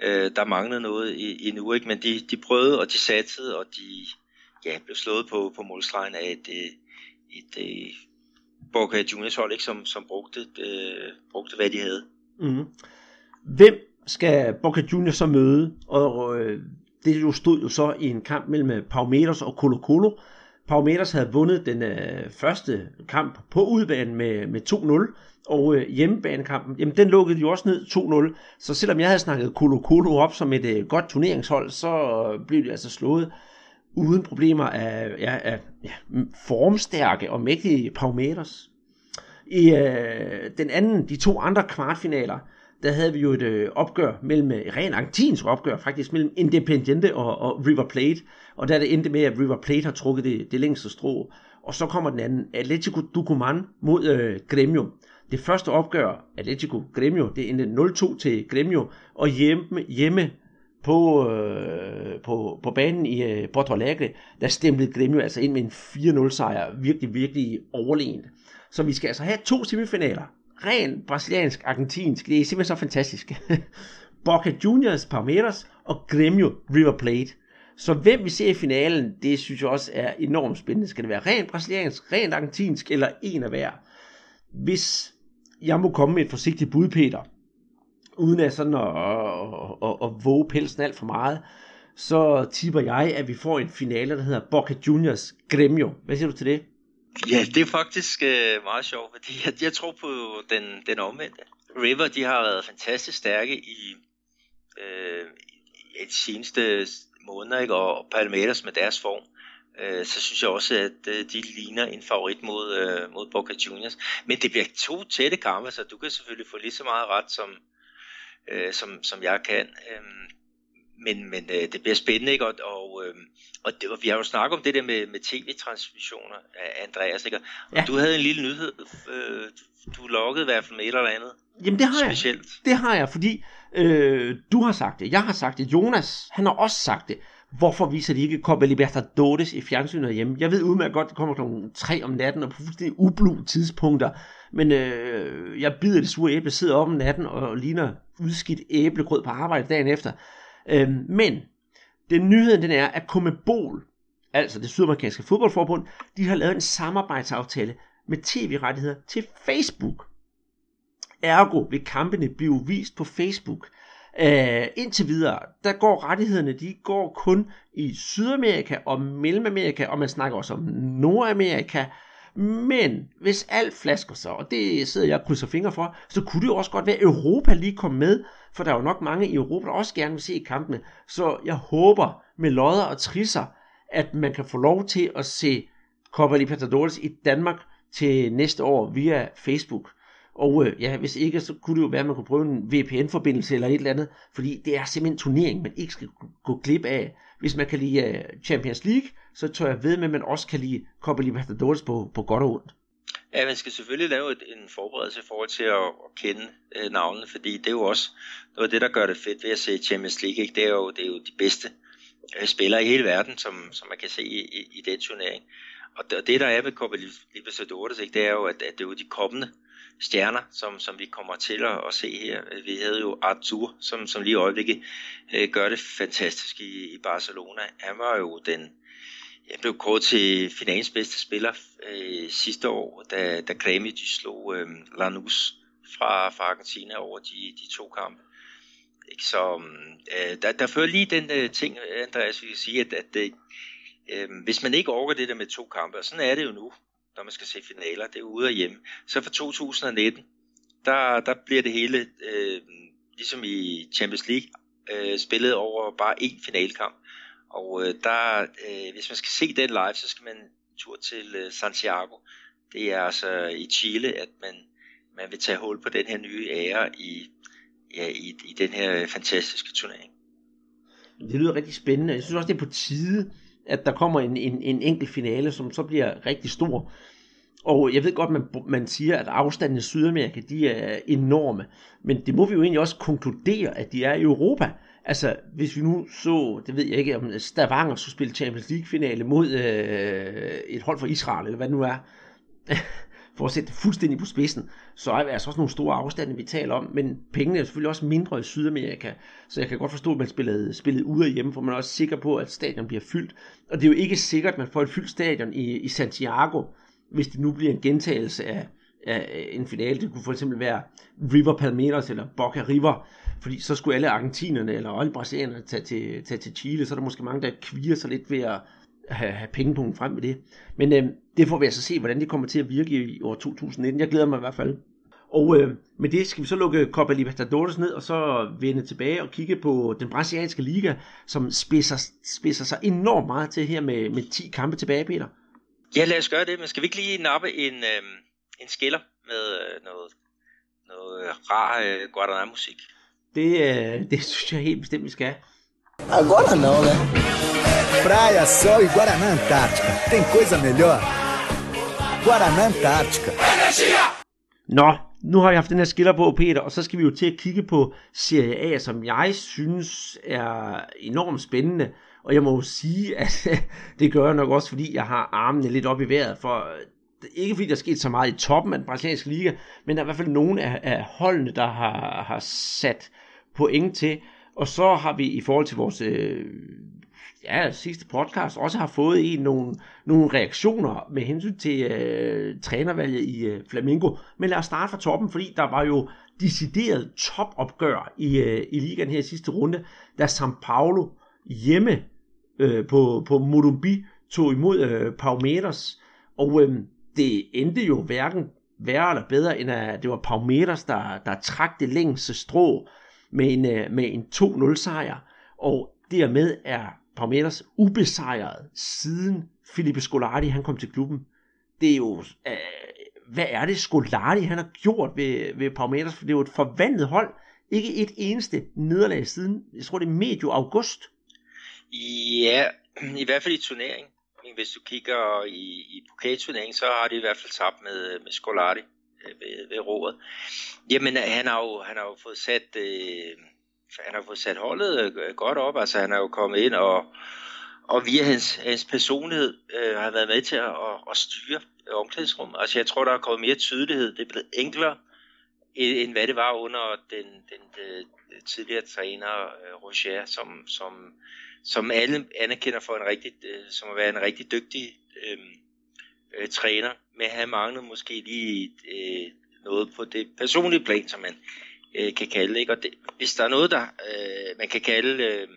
Øh, der manglede noget i, i ikke? men de, de prøvede, og de satsede, og de ja, blev slået på, på målstregen af et, øh, et, et, et Boca Juniors hold, ikke? Som, som brugte, øh, brugte, hvad de havde. Mm. Hvem skal Boca Juniors så møde? Og øh, det jo stod jo så i en kamp mellem øh, Palmeiras og Colo Colo. Palmeiras havde vundet den øh, første kamp på udbanen med, med 2-0, og øh, hjemmebanekampen, jamen den lukkede de jo også ned 2-0. Så selvom jeg havde snakket Colo Colo op som et øh, godt turneringshold, så øh, blev de altså slået uden problemer af, ja, af ja, formstærke og mægtige Palmeiras. I øh, den anden, de to andre kvartfinaler, der havde vi jo et øh, opgør mellem, et rent argentinsk opgør faktisk, mellem Independiente og, og River Plate, og der det endte med, at River Plate har trukket det, det længste strå. Og så kommer den anden, Atletico Tucumán mod øh, Gremio. Det første opgør, Atletico Gremio, det endte 0-2 til Gremio, og hjemme, hjemme på, øh, på, på banen i øh, Porto Alegre, der stemte Grêmio altså ind med en 4-0 sejr, virkelig, virkelig overlegent. Så vi skal altså have to semifinaler, ren brasiliansk, argentinsk, det er simpelthen så fantastisk. Boca Juniors, Palmeiras og Grêmio River Plate. Så hvem vi ser i finalen, det synes jeg også er enormt spændende. Skal det være rent brasiliansk, rent argentinsk eller en af hver? Hvis jeg må komme med et forsigtigt bud, Peter, uden at sådan at, at, at, at våge pelsen alt for meget, så tipper jeg, at vi får en finale, der hedder Boca Juniors Gremio. Hvad siger du til det? Ja, det er faktisk øh, meget sjovt, fordi jeg, jeg tror på den, den omvendte. River, de har været fantastisk stærke i, øh, i de seneste måneder, ikke? og Palmeiras med deres form øh, så synes jeg også, at øh, de ligner en favorit mod, øh, mod Boca Juniors. Men det bliver to tætte kampe, så du kan selvfølgelig få lige så meget ret, som, øh, som, som jeg kan. Øh, men men øh, det bliver spændende, ikke? Og, og, øh, og, det, og vi har jo snakket om det der med, med tv-transmissioner Andreas, ikke? Og ja. du havde en lille nyhed, øh, du loggede i hvert fald med et eller andet Jamen det har specielt. jeg. Det har jeg, fordi øh, du har sagt det, jeg har sagt det, Jonas, han har også sagt det. Hvorfor viser de ikke Copa Libertadores i fjernsynet hjemme? Jeg ved udmærket godt, det kommer kl. 3 om natten og på fuldstændig ublu tidspunkter. Men øh, jeg bider det sure æble, sidder op om natten og ligner udskidt æblegrød på arbejde dagen efter. Øh, men den nyheden den er, at Comebol, altså det sydamerikanske fodboldforbund, de har lavet en samarbejdsaftale med tv-rettigheder til Facebook. Ergo vil kampene blive vist på Facebook. Øh, indtil videre, der går rettighederne, de går kun i Sydamerika og Mellemamerika, og man snakker også om Nordamerika. Men hvis alt flasker sig, og det sidder jeg og krydser fingre for, så kunne det jo også godt være, at Europa lige kom med, for der er jo nok mange i Europa, der også gerne vil se kampene. Så jeg håber med lodder og trisser, at man kan få lov til at se Copa Libertadores i Danmark til næste år via Facebook. Og øh, ja, hvis ikke, så kunne det jo være, at man kunne prøve en VPN-forbindelse eller et eller andet, fordi det er simpelthen en turnering, man ikke skal gå glip af. Hvis man kan lide øh, Champions League, så tør jeg ved med, at man også kan lide Copa Libertadores på, på godt og ondt. Ja, man skal selvfølgelig lave et, en forberedelse i forhold til at, at kende øh, navnene, fordi det er jo også noget af det, der gør det fedt ved at se Champions League. Ikke? Det, er jo, det er jo de bedste øh, spillere i hele verden, som, som man kan se i, i, i den turnering. Og det, og det der er med Copa Libertadores, ikke, det er jo, at, at det er jo de kommende stjerner, som, som vi kommer til at, at se her. Vi havde jo Artur, som, som lige i øjeblikket øh, gør det fantastisk i, i Barcelona. Han var jo den, jeg blev kåret til finalens bedste spiller øh, sidste år, da, da Grammy de slog øh, Lanús fra, fra Argentina over de, de to kampe. Ikke? Så øh, der, der fører lige den øh, ting, Andreas, vi kan sige, at, at øh, øh hvis man ikke overgår det der med to kampe, og sådan er det jo nu, når man skal se finaler, det er ude og hjemme, så for 2019, der, der bliver det hele, øh, ligesom i Champions League, øh, spillet over bare én finalkamp. Og øh, der, øh, hvis man skal se den live, så skal man tur til øh, Santiago. Det er altså i Chile, at man, man vil tage hul på den her nye ære i, ja, i, i den her fantastiske turnering. Det lyder rigtig spændende. Jeg synes også, det er på tide, at der kommer en, en, en enkelt finale, som så bliver rigtig stor. Og jeg ved godt, man, man siger, at afstanden i Sydamerika, de er enorme. Men det må vi jo egentlig også konkludere, at de er i Europa. Altså, hvis vi nu så, det ved jeg ikke, om Stavanger skulle spille Champions League-finale mod øh, et hold fra Israel, eller hvad det nu er, for at sætte det fuldstændig på spidsen, så er det altså også nogle store afstande, vi taler om, men pengene er selvfølgelig også mindre i Sydamerika, så jeg kan godt forstå, at man spillede, spillede ude af hjemme, for man er også sikker på, at stadion bliver fyldt. Og det er jo ikke sikkert, at man får et fyldt stadion i, i Santiago, hvis det nu bliver en gentagelse af, af en finale. Det kunne for eksempel være River Palmeiras eller Boca River, fordi så skulle alle argentinerne eller alle brasilianerne tage til, tage til Chile, så er der måske mange, der kviger sig lidt ved at have, have pengepunkten frem med det. Men øh, det får vi altså se, hvordan det kommer til at virke i år 2019. Jeg glæder mig i hvert fald. Og øh, med det skal vi så lukke Copa Libertadores ned, og så vende tilbage og kigge på den brasilianske liga, som spidser, spidser sig enormt meget til her med, med 10 kampe tilbage, Peter. Ja, lad os gøre det, men skal vi ikke lige nappe en, øh, en skiller med øh, noget, noget rar øh, Guaraná-musik? Det, øh, det synes jeg helt bestemt, vi skal. Agora não, né? Praia, sol e Guaraná Antártica. Tem coisa melhor? Guaraná Antártica. Nå, nu har vi haft den her skiller på, Peter, og så skal vi jo til at kigge på Serie A, som jeg synes er enormt spændende. Og jeg må jo sige, at det gør jeg nok også, fordi jeg har armene lidt op i vejret, for ikke fordi der er sket så meget i toppen af den brasilianske liga, men der er i hvert fald nogle af, af holdene, der har, har sat point til. Og så har vi i forhold til vores øh, ja, sidste podcast også har fået en nogle, nogle reaktioner med hensyn til øh, trænervalget i øh, Flamengo. Men lad os starte fra toppen, fordi der var jo decideret topopgør i, øh, i ligaen her i sidste runde, da São Paulo hjemme øh, på, på Morumbi tog imod øh, Palmeiras. Og øh, det endte jo hverken værre eller bedre, end at det var Palmeiras, der, der trak det længste strå med en, øh, med en 2-0 sejr. Og dermed er Palmeiras ubesejret siden Filippo Scolari han kom til klubben. Det er jo, øh, hvad er det Scolari han har gjort ved, ved Palmeiras, for det er jo et forvandlet hold. Ikke et eneste nederlag siden, jeg tror det er medio august. Ja, i hvert fald i turnering. Hvis du kigger i, i pokalturneringen, så har de i hvert fald tabt med, med Scolari øh, ved, ved roret. Jamen, han har jo, han har jo fået sat... Øh, han har fået sat holdet øh, godt op, altså han er jo kommet ind og, og via hans, hans personlighed øh, har været med til at, at, at styre omklædningsrummet. Altså jeg tror, der er kommet mere tydelighed. Det er blevet enklere, end hvad det var under den, den, den tidligere træner øh, Roger, som, som, som alle anerkender for en rigtig, øh, som at være en rigtig dygtig øh, øh, træner, men han manglede måske lige øh, noget på det personlige plan, som man øh, kan kalde. Ikke? Og det, hvis der er noget, der øh, man kan kalde øh,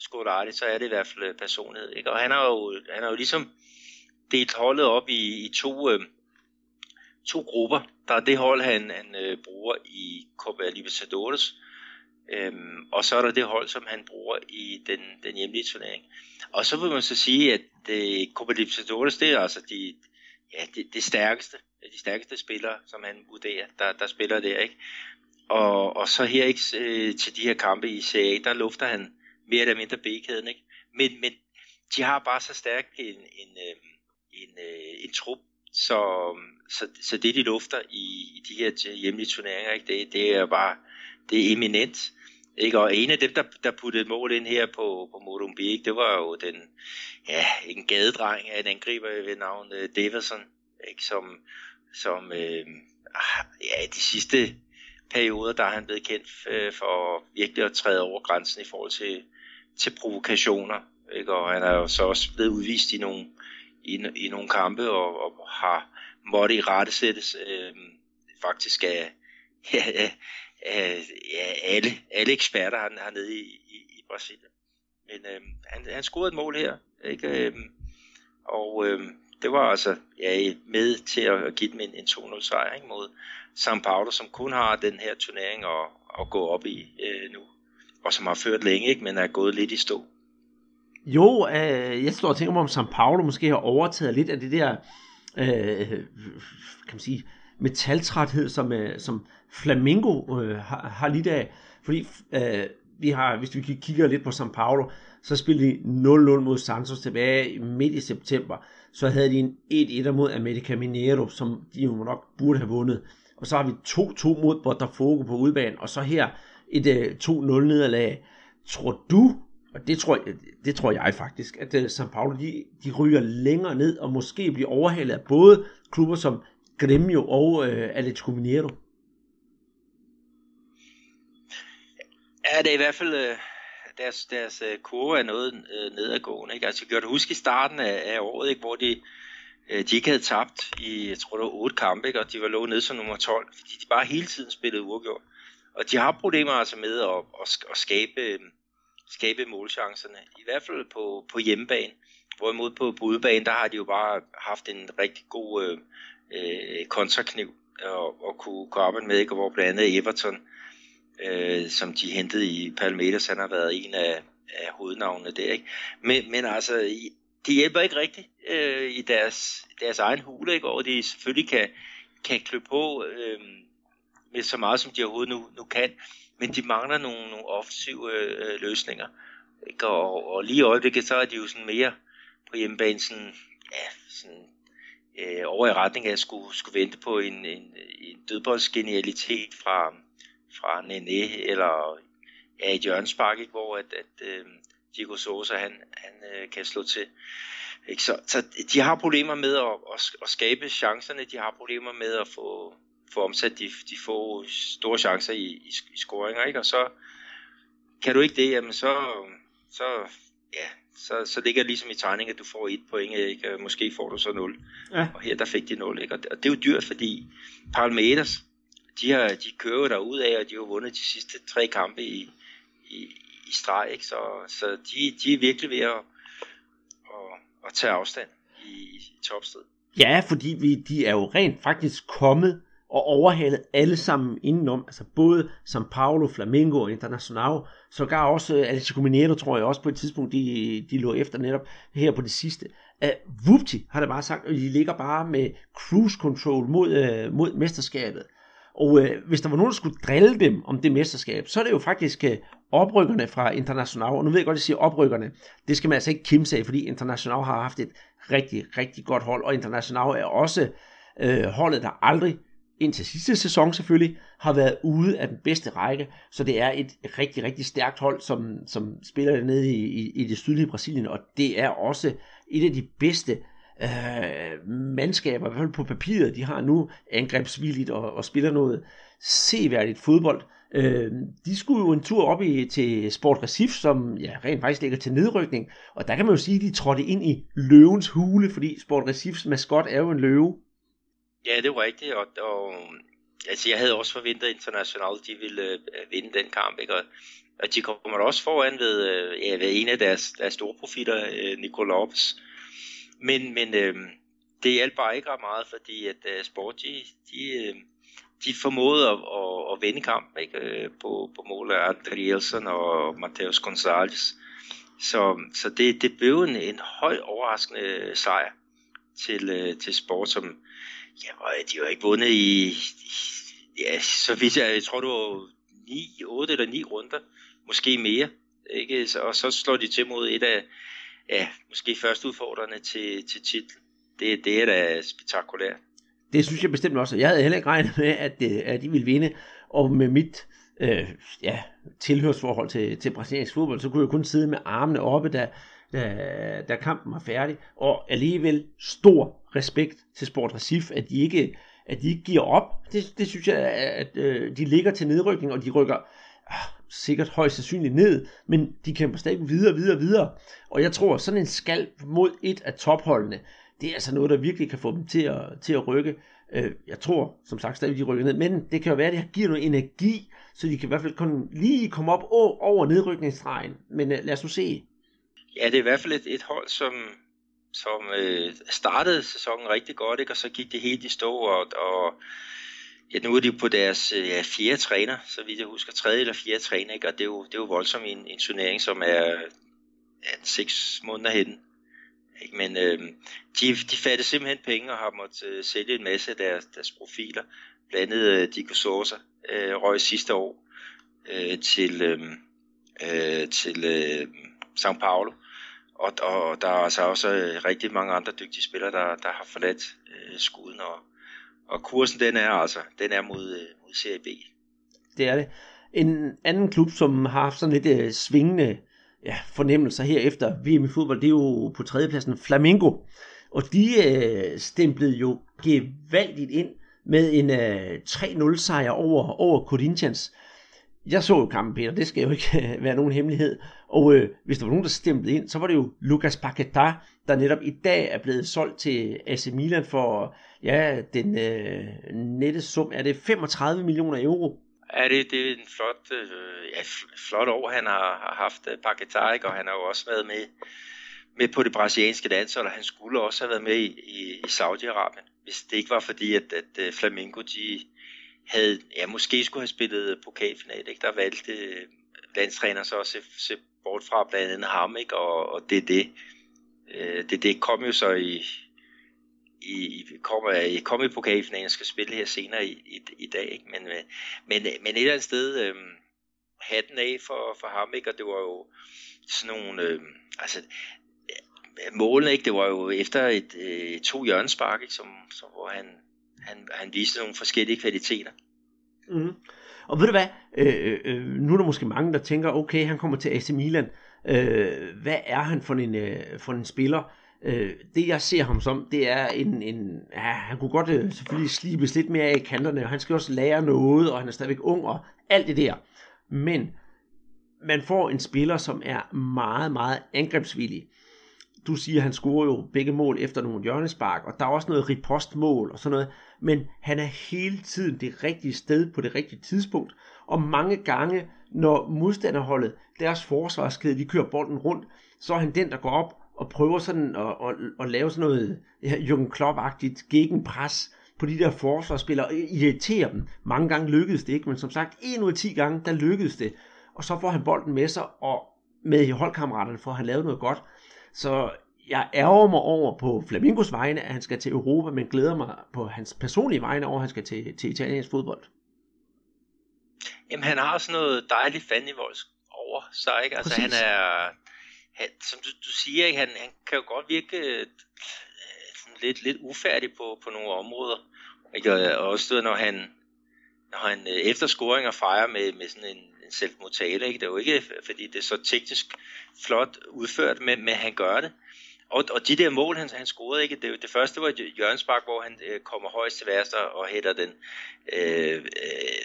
Scolari, så er det i hvert fald øh, personlighed. Ikke? Og han har jo, han har jo ligesom delt holdet op i, i to, øh, to grupper. Der er det hold, han, han øh, bruger i Copa Libertadores, øhm, og så er der det hold, som han bruger i den, den hjemlige turnering. Og så vil man så sige, at øh, Copa Libertadores, det er altså de, ja, det, det stærkeste, de stærkeste spillere, som han vurderer, der, der spiller der, ikke? Og, og så her ikke øh, til de her kampe i CA, der lufter han mere eller mindre bækheden, ikke? Men, men de har bare så stærk en, en, øh, en, øh, en trup, så, så, så det de lufter i, i de her hjemlige turneringer, ikke? Det, det er bare det er eminent. Ikke? Og en af dem, der, der puttede et mål ind her på, på Morumbik, det var jo den, ja, en gadedreng af en angriber ved navn uh, Davidson, ikke? Som, som øh, ah, ja, de sidste perioder, der er han blevet kendt øh, for virkelig at træde over grænsen i forhold til, til provokationer. Ikke? Og han er jo så også blevet udvist i nogle, i, i nogle kampe og, og har måtte i rettesættes øh, faktisk af, ja, af, ja, alle, alle eksperter han har nede i, i, i Brasilien. Men øh, han, han scorede et mål her, ikke? Øh, og øh, det var altså ja, med til at give dem en, en 2-0 sejr ikke? mod São Paulo, som kun har den her turnering at, at gå op i øh, nu, og som har ført længe, ikke? men er gået lidt i stå. Jo, øh, jeg står og tænker mig, om São Paulo måske har overtaget lidt af det der, øh, kan man sige, metaltræthed, som, øh, som Flamingo øh, har, har lidt af. Fordi øh, vi har, hvis vi kigger lidt på São Paulo, så spillede de 0-0 mod Santos tilbage midt i september. Så havde de en 1-1 mod America Mineiro, som de jo nok burde have vundet. Og så har vi 2-2 mod Botafogo på udbanen, og så her et øh, uh, 2-0 nederlag. Tror du, og det tror, jeg, det tror jeg faktisk, at uh, São Paulo de, de ryger længere ned, og måske bliver overhalet af både klubber som Grêmio og øh, uh, Atletico Mineiro? Ja, det er i hvert fald... Uh deres, deres uh, kurve er noget uh, nedadgående. Ikke? Altså, jeg gør det huske i starten af, af året, ikke? hvor de, Øh, de ikke havde tabt i, jeg tror det var otte kampe, ikke? og de var lå nede som nummer 12, fordi de bare hele tiden spillede uafgjort. Og de har problemer altså med at, at, at skabe, skabe målchancerne, i hvert fald på, på hjemmebane. Hvorimod på, på udebane, der har de jo bare haft en rigtig god øh, øh kontrakniv og, og kunne, kunne arbejde med, ikke? hvor blandt andet Everton øh, som de hentede i Palmeiras. Han har været en af, af hovednavnene der. Ikke? Men, men altså, det hjælper ikke rigtigt øh, i deres, deres egen hule, ikke? og de selvfølgelig kan, kan klø på øh, med så meget, som de overhovedet nu, nu kan. Men de mangler nogle, nogle offensive øh, løsninger. Ikke? Og, og lige i øjeblikket, så er de jo sådan mere på hjemmebane sådan, ja, sådan øh, over i retning af at skulle, skulle vente på en, en, en dødboldsgenialitet fra, fra Nene eller ja, et hjørnspark, ikke, hvor at, at øh, Diego Sosa han, han uh, kan slå til. Ikke? Så, så de har problemer med at, at, at skabe chancerne, de har problemer med at få, få omsat de, de få store chancer i, i, i scoringer, ikke? og så kan du ikke det, jamen så, så, ja, så, så ligger det ligesom i tegningen, at du får et point, ikke? måske får du så 0. Ja. Og her der fik de 0, ikke? og det, og det er jo dyrt, fordi Palmeiras, de, har, de kører der ud af, og de har vundet de sidste tre kampe i, i, i streg, ikke? så, så de, de er virkelig ved at, at, at tage afstand i, i topsted. Ja, fordi vi, de er jo rent faktisk kommet og overhalet alle sammen indenom, altså både São Paulo, Flamengo og Internacional, sågar også øh, Atletico Mineiro, tror jeg også på et tidspunkt, de, de lå efter netop her på det sidste. Uh, Vupti har det bare sagt, og de ligger bare med cruise control mod, uh, mod mesterskabet. Og øh, hvis der var nogen, der skulle drille dem om det mesterskab, så er det jo faktisk øh, oprykkerne fra International. Og nu ved jeg godt, at jeg siger oprykkerne. Det skal man altså ikke kimse af, fordi International har haft et rigtig, rigtig godt hold. Og International er også øh, holdet, der aldrig indtil sidste sæson selvfølgelig, har været ude af den bedste række, så det er et rigtig, rigtig stærkt hold, som, som spiller nede i, i, i det sydlige Brasilien, og det er også et af de bedste øh, mandskaber, i hvert fald på papiret, de har nu angrebsvilligt og, og spiller noget seværdigt fodbold. Øh, de skulle jo en tur op i, til Sport Recif, som ja, rent faktisk ligger til nedrykning, og der kan man jo sige, at de trådte ind i løvens hule, fordi Sport Recifs maskot er jo en løve. Ja, det var rigtigt, og, og altså, jeg havde også forventet internationalt, de ville øh, vinde den kamp, ikke? Og, og de kommer også foran ved, øh, ja, ved en af deres, deres store profitter, øh, Nico Lopes, men, men øh, det hjalp bare ikke ret meget, fordi at uh, Sport, de, de, øh, de formåede at, at, at vinde kampen ikke? Øh, på, på mål af Adrielsen og Mateus Gonzalez. Så, så det, det blev en, en høj overraskende sejr til, øh, til Sport, som ja, de har ikke vundet i, ja, så vidt jeg, jeg tror det var 9, 8 eller 9 runder, måske mere. Ikke? Og så slår de til mod et af, ja, måske første udfordrende til, til titel. Det, det er da spektakulært. Det synes jeg bestemt også. Jeg havde heller ikke regnet med, at, øh, at de ville vinde. Og med mit øh, ja, tilhørsforhold til, til brasiliansk fodbold, så kunne jeg kun sidde med armene oppe, da, da, da kampen var færdig. Og alligevel stor respekt til Sport Recife, at de ikke at de ikke giver op. Det, det synes jeg, at øh, de ligger til nedrykning, og de rykker sikkert højst sandsynligt ned, men de kæmper stadig videre, videre, videre. Og jeg tror, sådan en skalp mod et af topholdene, det er altså noget, der virkelig kan få dem til at, til at rykke. Øh, jeg tror, som sagt, stadig de rykker ned, men det kan jo være, at det giver noget energi, så de kan i hvert fald kun lige komme op over nedrykningsstregen. Men øh, lad os nu se. Ja, det er i hvert fald et, et hold, som, som øh, startede sæsonen rigtig godt, ikke? og så gik det helt i stå, og, og ja, nu er de på deres øh, ja, fjerde træner, så vidt jeg husker, tredje eller fjerde træner, ikke? og det er jo, det er jo voldsomt en, en turnering, som er ja, seks måneder hen. Ikke? Men øh, de, de fattede simpelthen penge og har måttet øh, sælge en masse af deres, deres profiler. Blandt andet øh, Dico Sosa øh, røg sidste år øh, til, øh, øh, til øh, São Paulo. Og, og der er altså også øh, rigtig mange andre dygtige spillere, der, der har forladt øh, skuden. Og, og kursen den er altså den er mod, øh, mod Serie B. Det er det. En anden klub, som har haft sådan lidt øh, svingende ja, fornemmelser her efter VM i fodbold, det er jo på tredjepladsen Flamingo. Og de øh, stemplede jo gevaldigt ind med en øh, 3-0 sejr over, over Corinthians. Jeg så jo kampen, Peter, det skal jo ikke være nogen hemmelighed. Og øh, hvis der var nogen, der stemte ind, så var det jo Lucas Paquetá, der netop i dag er blevet solgt til AC Milan for, ja, den øh, nette sum, er det 35 millioner euro. Ja, det, det er en flot, øh, ja, flot år, han har, har haft øh, Paqueta, og han har jo også været med, med på det brasilianske landshold, og han skulle også have været med i, i, i Saudi-Arabien, hvis det ikke var fordi, at, at øh, Flamengo, de havde, ja, måske skulle have spillet pokalfinal, ikke? Der valgte øh, landstræner så at se, se bort fra blandt andet ham, ikke? Og, og det er det. Øh, det, det kom jo så i, i, kommer, kommer i pokalfinalen og skal spille her senere i, i, i dag. Ikke? Men, øh, men, men et eller andet sted øh, hatten af for, for ham, ikke? og det var jo sådan nogle... Øh, altså, målene, ikke? det var jo efter et, øh, to hjørnespark, ikke? Som, som, hvor han, han, han viste nogle forskellige kvaliteter. Mm. Og ved du hvad, øh, øh, øh, nu er der måske mange, der tænker, okay, han kommer til AC Milan. Øh, hvad er han for en, øh, for en spiller? Øh, det jeg ser ham som, det er en, en ja, han kunne godt øh, selvfølgelig slibes lidt mere af i kanterne, og han skal også lære noget, og han er stadigvæk ung, og alt det der. Men man får en spiller, som er meget, meget angrebsvillig. Du siger, han scorer jo begge mål efter nogle hjørnespark, og der er også noget ripostmål og sådan noget, men han er hele tiden det rigtige sted på det rigtige tidspunkt, og mange gange, når modstanderholdet, deres forsvarskæde, de kører bolden rundt, så er han den, der går op og prøver sådan at, at, at lave sådan noget ja, Jürgen Klopp-agtigt gegenpres på de der forsvarsspillere, og irritere dem. Mange gange lykkedes det ikke, men som sagt, en ud af 10 gange, der lykkedes det. Og så får han bolden med sig, og med holdkammeraterne får han lavet noget godt. Så jeg ærger mig over på Flamingos vegne, at han skal til Europa, men glæder mig på hans personlige vegne over, at han skal til, til italiensk fodbold. Jamen, han har sådan noget dejligt fandenivolds over sig, ikke? Altså, Præcis. han er han, som du, du siger, ikke, han, han kan jo godt virke øh, sådan lidt, lidt ufærdig på, på nogle områder. Ikke? Og også når han, når han øh, efter scoringer fejrer med, med sådan en, en selvmodtale. Ikke? Det er jo ikke, fordi det er så teknisk flot udført, men, men han gør det. Og, og de der mål, han, han scorede, ikke? Det, det første var Jørgens Bak, hvor han øh, kommer højst til værste og hætter den øh, øh,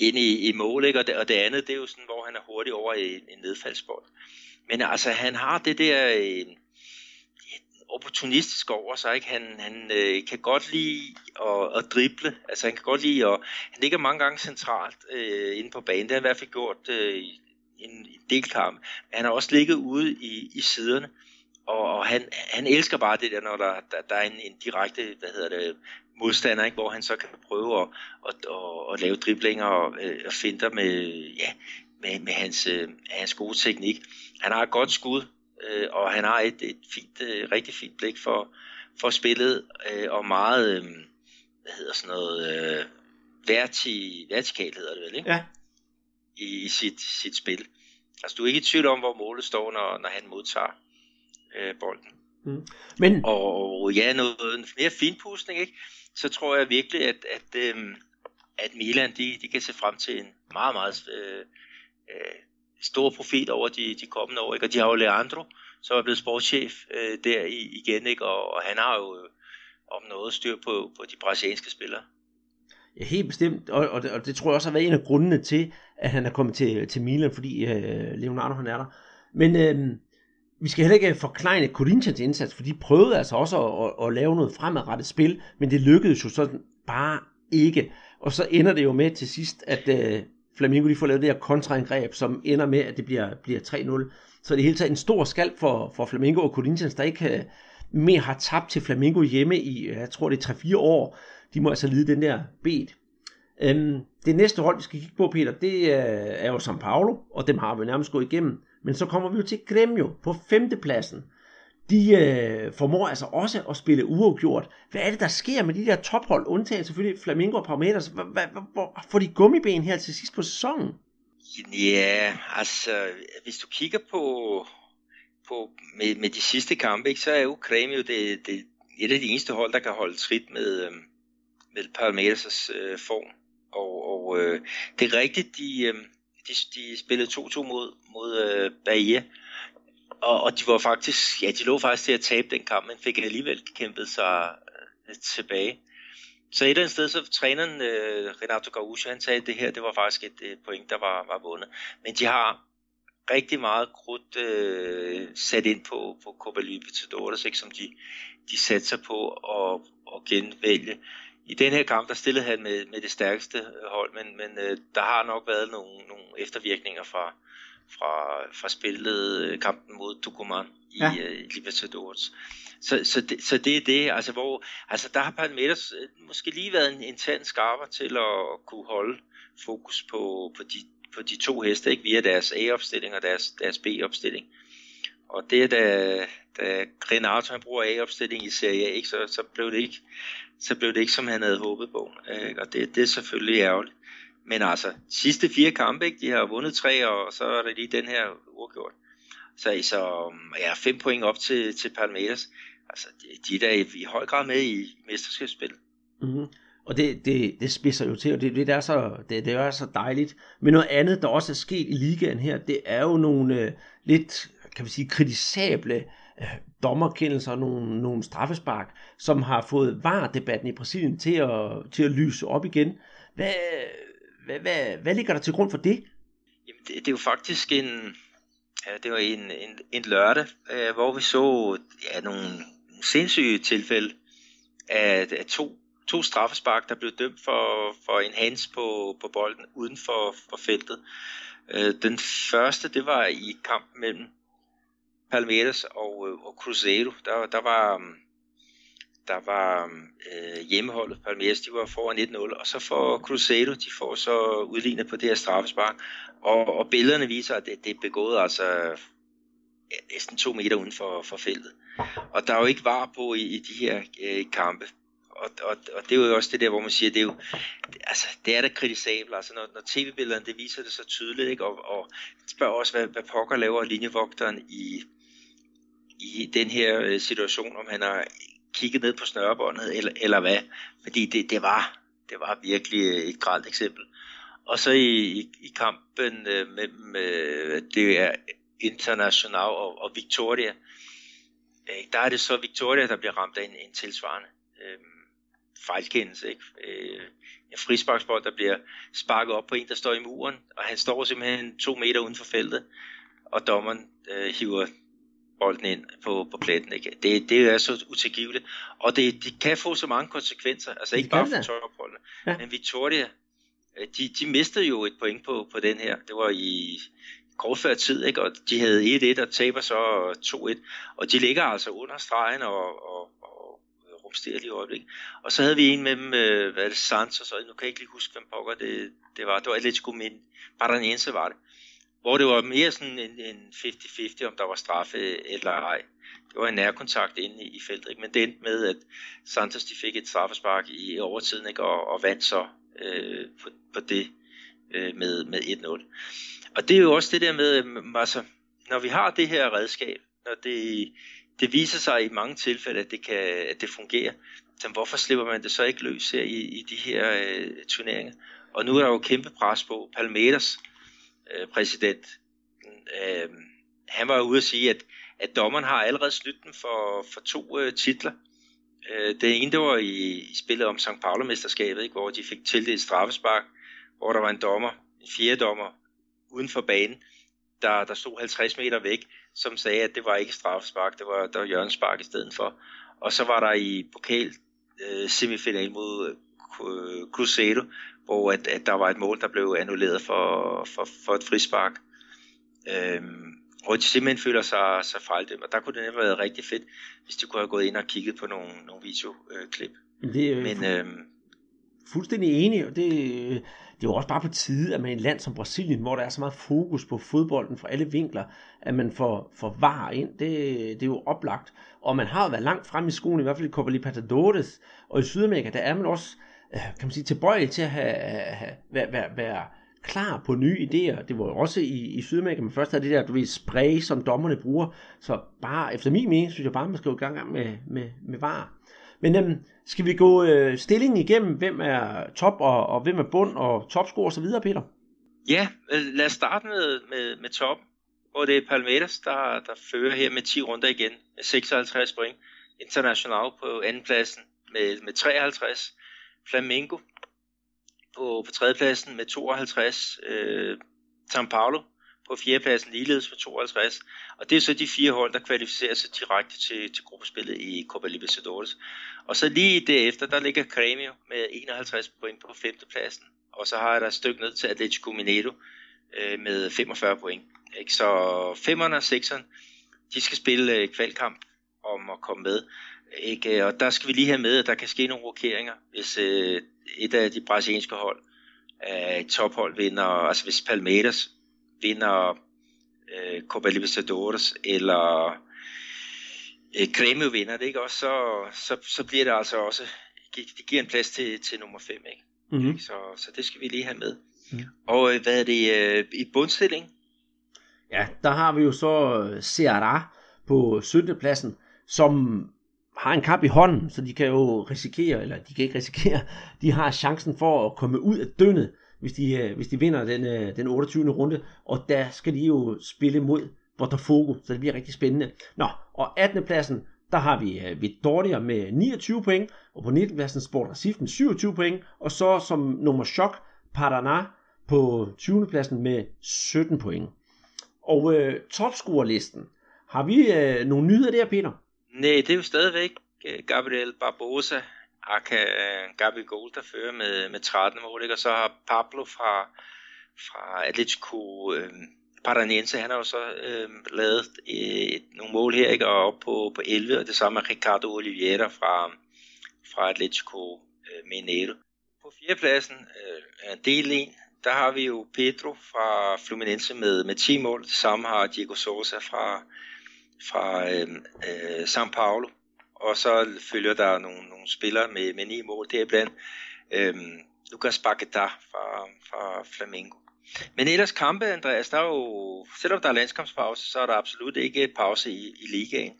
ind i, i mål. Ikke? Og, det, og det andet, det er jo sådan, hvor han er hurtig over i en nedfaldsbold. Men altså, han har det der øh, opportunistisk over sig, ikke? Han, han øh, kan godt lide at, at drible, altså han kan godt lide at, han ligger mange gange centralt øh, inde på banen, det har han i hvert fald gjort øh, en, en del kamp. Han har også ligget ude i, i siderne, og, og han, han elsker bare det der, når der, der, der er en, en direkte, hvad hedder det, modstander, ikke? hvor han så kan prøve at, at, at, at lave driblinger og, at og finder med, ja, med, med hans, øh, hans gode teknik. Han har et godt skud, øh, og han har et, et fint, øh, rigtig fint blik for, for spillet, øh, og meget, øh, hvad hedder sådan noget, øh, verti, vertikal hedder det vel, ikke? Ja. I, i sit, sit spil. Altså, du er ikke i tvivl om, hvor målet står, når, når han modtager øh, bolden. Mm. Men... Og ja, noget mere finpustning, ikke? Så tror jeg virkelig, at, at, øh, at Milan, de, de kan se frem til en meget, meget øh, øh, stor profil over de, de kommende år. Ikke? Og de har jo Leandro, som er blevet sportschef øh, der i, igen, ikke? Og, og han har jo om noget styr på, på de brasilianske spillere. Ja, helt bestemt, og, og, det, og det tror jeg også har været en af grundene til, at han er kommet til, til Milan, fordi øh, Leonardo han er der. Men øh, vi skal heller ikke øh, forklejne Corinthians indsats, for de prøvede altså også at, at, at lave noget fremadrettet spil, men det lykkedes jo sådan bare ikke. Og så ender det jo med til sidst, at øh, Flamingo de får lavet det her kontraangreb, som ender med, at det bliver, bliver 3-0. Så det er helt taget en stor skalp for, for Flamingo og Corinthians, der ikke øh, mere har tabt til Flamingo hjemme i, jeg tror det er 3-4 år. De må altså lide den der bed. Øhm, det næste hold, vi skal kigge på, Peter, det øh, er jo São Paulo, og dem har vi nærmest gået igennem. Men så kommer vi jo til Grêmio på femtepladsen. De øh, formår altså også at spille uafgjort. Hvad er det, der sker med de der tophold, undtagen selvfølgelig Flamingo og Palmeiras? Hvor får de gummiben her til sidst på sæsonen? Ja, altså, hvis du kigger på, på med, med de sidste kampe, ikke, så er Ukraine jo det, det, et af de eneste hold, der kan holde trit med, øh, med Palmeiras' øh, form. Og, og øh, det er rigtigt, de, øh, de, de spillede 2-2 mod, mod øh, Bahia, og, og de var faktisk, ja, de lå faktisk til at tabe den kamp, men fik alligevel kæmpet sig øh, tilbage. Så et eller andet sted, så træneren øh, Renato Gaúcho, han sagde, at det her, det var faktisk et øh, point, der var, var vundet. Men de har rigtig meget krudt øh, sat ind på, på Copa Libertadores, ikke, som de, de satte sig på at, at genvælge. I den her kamp, der stillede han med, med det stærkeste hold, men, men øh, der har nok været nogle, nogle eftervirkninger fra, fra, fra spillet øh, kampen mod Tucumán i ja. uh, Libertadores. Så, så, det, så det er det, altså hvor, altså der har Palmeiras øh, måske lige været en, en tand skarper til at kunne holde fokus på, på, de, for de to heste, ikke via deres A-opstilling og deres, deres B-opstilling. Og det da, da Renato han bruger A-opstilling i Serie A, ikke, så, så, blev det ikke, så blev det ikke, som han havde håbet på. Ikke? Og det, det er selvfølgelig ærgerligt. Men altså, sidste fire kampe, ikke? de har vundet tre, og så er det lige den her uafgjort. Så, så ja, fem point op til, til Palmeiras. Altså, de, de er da i, i høj grad med i mesterskabsspillet. Mm-hmm. Og det, det, det spidser jo til, og det, det, er så, det, det er så dejligt. Men noget andet, der også er sket i ligaen her, det er jo nogle øh, lidt, kan vi sige, kritisable øh, dommerkendelser og nogle, nogle straffespark, som har fået VAR-debatten i Brasilien til at, til at lyse op igen. Hvad, hvad, hvad, hvad ligger der til grund for det? Jamen, det, det er jo faktisk en, ja, det var en, en, en lørdag, øh, hvor vi så ja, nogle sindssyge tilfælde af, af to, to straffespark, der blev dømt for, for en hands på, på bolden uden for, for feltet. Øh, den første, det var i kampen mellem Palmeiras og, øh, og Cruzeiro. Der, der var mm, der var mm, øh, hjemmeholdet, Palmeiras, de var foran 1-0, og så får Cruzeiro, de får så udlignet på det her straffespark, og, og billederne viser, at det, det er begået altså næsten to meter uden for, for feltet. Og der er jo ikke var på i, i de her øh, kampe. Og, og, og det er jo også det der, hvor man siger, det er jo, altså, det er da kritisabelt, altså når, når tv-billederne, det viser det så tydeligt, ikke? Og, og spørger også, hvad, hvad pokker laver linjevogteren i, i den her øh, situation, om han har kigget ned på snørebåndet, eller, eller hvad. Fordi det, det, var, det var virkelig øh, et gralt eksempel. Og så i, i, i kampen øh, med, med det er International og, og Victoria, øh, der er det så Victoria, der bliver ramt af en, en tilsvarende øh, fejlkendelse. Ikke? Øh, en frisparksbold, der bliver sparket op på en, der står i muren, og han står simpelthen to meter uden for feltet, og dommeren øh, hiver bolden ind på, på pletten. Ikke? Det, det er så utilgiveligt. Og det, det kan få så mange konsekvenser. Altså ikke bare for topholdene, ja. men Victoria, øh, de, de mistede jo et point på, på den her. Det var i kort før tid, ikke? og de havde 1-1 og taber så 2-1. Og de ligger altså under stregen og, og, og rumsterer lige i øjeblikket. Og så havde vi en med dem, øh, hvad er det, Santos, og nu kan jeg ikke lige huske, hvem pokker det, det var. Det var Atletico Min. eneste var det hvor det var mere sådan en, en 50-50, om der var straffe eller ej. Det var en nærkontakt inde i, i feltet, ikke? men det endte med, at Santos de fik et straffespark i overtiden ikke? Og, og vandt så øh, på, på det øh, med, med 1-0. Og det er jo også det der med, øhm, altså, når vi har det her redskab, når det, det viser sig i mange tilfælde, at det, kan, at det fungerer, så hvorfor slipper man det så ikke løs her i, i de her øh, turneringer? Og nu er der jo kæmpe pres på Palmeiras, øh, præsident, øh, han var jo ude at sige, at, at dommeren har allerede snydt dem for, for to øh, titler Øh, det ene, det var i, i spillet om St. Paulo-mesterskabet, ikke, hvor de fik tildelt straffespark, hvor der var en dommer, en fjerde dommer, uden for banen, der, der stod 50 meter væk, som sagde, at det var ikke straffespark, det var, der var hjørnespark i stedet for. Og så var der i pokal øh, semifinal mod øh, Cruzeiro, hvor at, at der var et mål, der blev annulleret for, for, for et frispark. Øhm, hvor de simpelthen føler sig, sig fejldømt, og der kunne det nemlig have været rigtig fedt, hvis de kunne have gået ind og kigget på nogle, nogle videoklip. Det er Men, øhm, fuldstændig enig, og det, det var også bare på tide, at man i et land som Brasilien, hvor der er så meget fokus på fodbolden fra alle vinkler, at man får, får var ind, det, det er jo oplagt. Og man har jo været langt frem i skolen, i hvert fald i Copa Libertadores, og i Sydamerika, der er man også øh, kan man sige, tilbøjelig til at have, have, være, være, være klar på nye idéer. Det var jo også i, i Sydamerika, man først havde det der, du ved, spray, som dommerne bruger. Så bare, efter min mening, synes jeg bare, man skal jo i gang med, med, med var. Men øhm, skal vi gå øh, stillingen igennem, hvem er top og, og hvem er bund og topscore osv., Peter? Ja, øh, lad os starte med, med, med top, hvor det er Palmeiras, der, der fører her med 10 runder igen, med 56 point. International på andenpladsen med, med 53. Flamengo på, på tredjepladsen med 52. Øh, São Paulo på fjerdepladsen ligeledes med 52. Og det er så de fire hold, der kvalificerer sig direkte til, til gruppespillet i Copa Libertadores. Og så lige derefter, der ligger Grêmio med 51 point på femtepladsen. Og så har jeg der et stykke ned til Atletico Mineiro øh, med 45 point. Ikke? Så femmerne og sekserne, de skal spille øh, kvalkamp om at komme med. Ikke? Og der skal vi lige have med, at der kan ske nogle rokeringer, hvis øh, et af de brasilianske hold, øh, tophold vinder, altså hvis Palmeiras vinder øh, Copa Libertadores, eller øh, Grêmio vinder det, ikke? Også, så, så, så bliver det altså også, det giver en plads til, til nummer 5, ikke? Mm-hmm. Så, så det skal vi lige have med. Mm. Og øh, hvad er det øh, i bundstilling? Ja, der har vi jo så øh, Ceará på 17. pladsen, som har en kamp i hånden, så de kan jo risikere, eller de kan ikke risikere, de har chancen for at komme ud af dønnet, hvis de, øh, hvis de vinder den, øh, den 28. runde, og der skal de jo spille mod Botafogo, så det bliver rigtig spændende. Nå, og 18. pladsen, der har vi uh, Vitória med 29 point, og på 19. pladsen Sport Recife med 27 point, og så som nummer chok, Paraná på 20. pladsen med 17 point. Og øh, topscorerlisten, har vi øh, nogle nyheder der, Peter? Nej, det er jo stadigvæk Gabriel Barbosa, Aka øh, Gabi Gold, der fører med, med 13 mål, ikke? og så har Pablo fra, fra Atletico øh, Paranense, han har jo så øh, lavet øh, et, nogle mål her, ikke? og op på, på 11, og det samme er Ricardo Oliveira fra, fra Atletico øh, Mineiro. På fjerdepladsen, øh, del 1, der har vi jo Pedro fra Fluminense med, med 10 mål. Det samme har Diego Sosa fra, fra øh, øh, São Paulo. Og så følger der nogle, nogle spillere med, med 9 mål deriblandt. Øh, Lucas Paquetá fra, fra Flamengo. Men ellers kampe, Andreas, der er jo, selvom der er landskampspause, så er der absolut ikke pause i, i ligaen.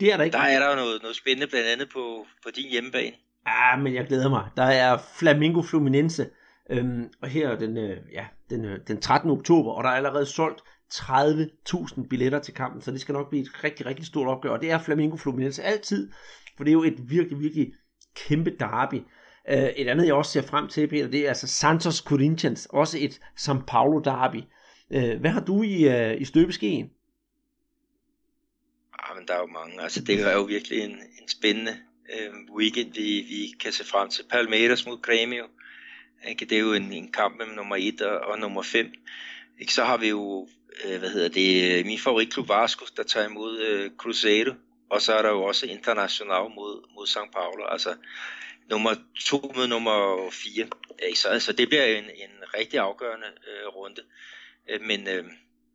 Det er der ikke. Der er der jo noget, noget spændende, blandt andet på, på din hjemmebane. Ja, men jeg glæder mig. Der er Flamingo Fluminense, øhm, og her den, øh, ja, den, øh, den 13. oktober, og der er allerede solgt 30.000 billetter til kampen, så det skal nok blive et rigtig, rigtig stort opgør. Og det er Flamingo Fluminense altid, for det er jo et virkelig, virkelig kæmpe derby. Øh, et andet, jeg også ser frem til, Peter, det er altså Santos Corinthians, også et São Paulo derby. Øh, hvad har du i, øh, i støbeskeen? Ah, men der er jo mange. Altså, det er jo virkelig en, en spændende øh, weekend, vi, vi kan se frem til. Palmeiras mod Grêmio. Ikke? Det er jo en, en kamp mellem nummer 1 og, og nummer 5. Ikke? Så har vi jo, Øh, hvad hedder det, min favoritklub Vasco, der tager imod øh, Cruzeiro. Og så er der jo også International mod, mod São Paulo. Altså, nummer to mod nummer fire. Så altså, det bliver en, en rigtig afgørende øh, runde. Øh, men øh,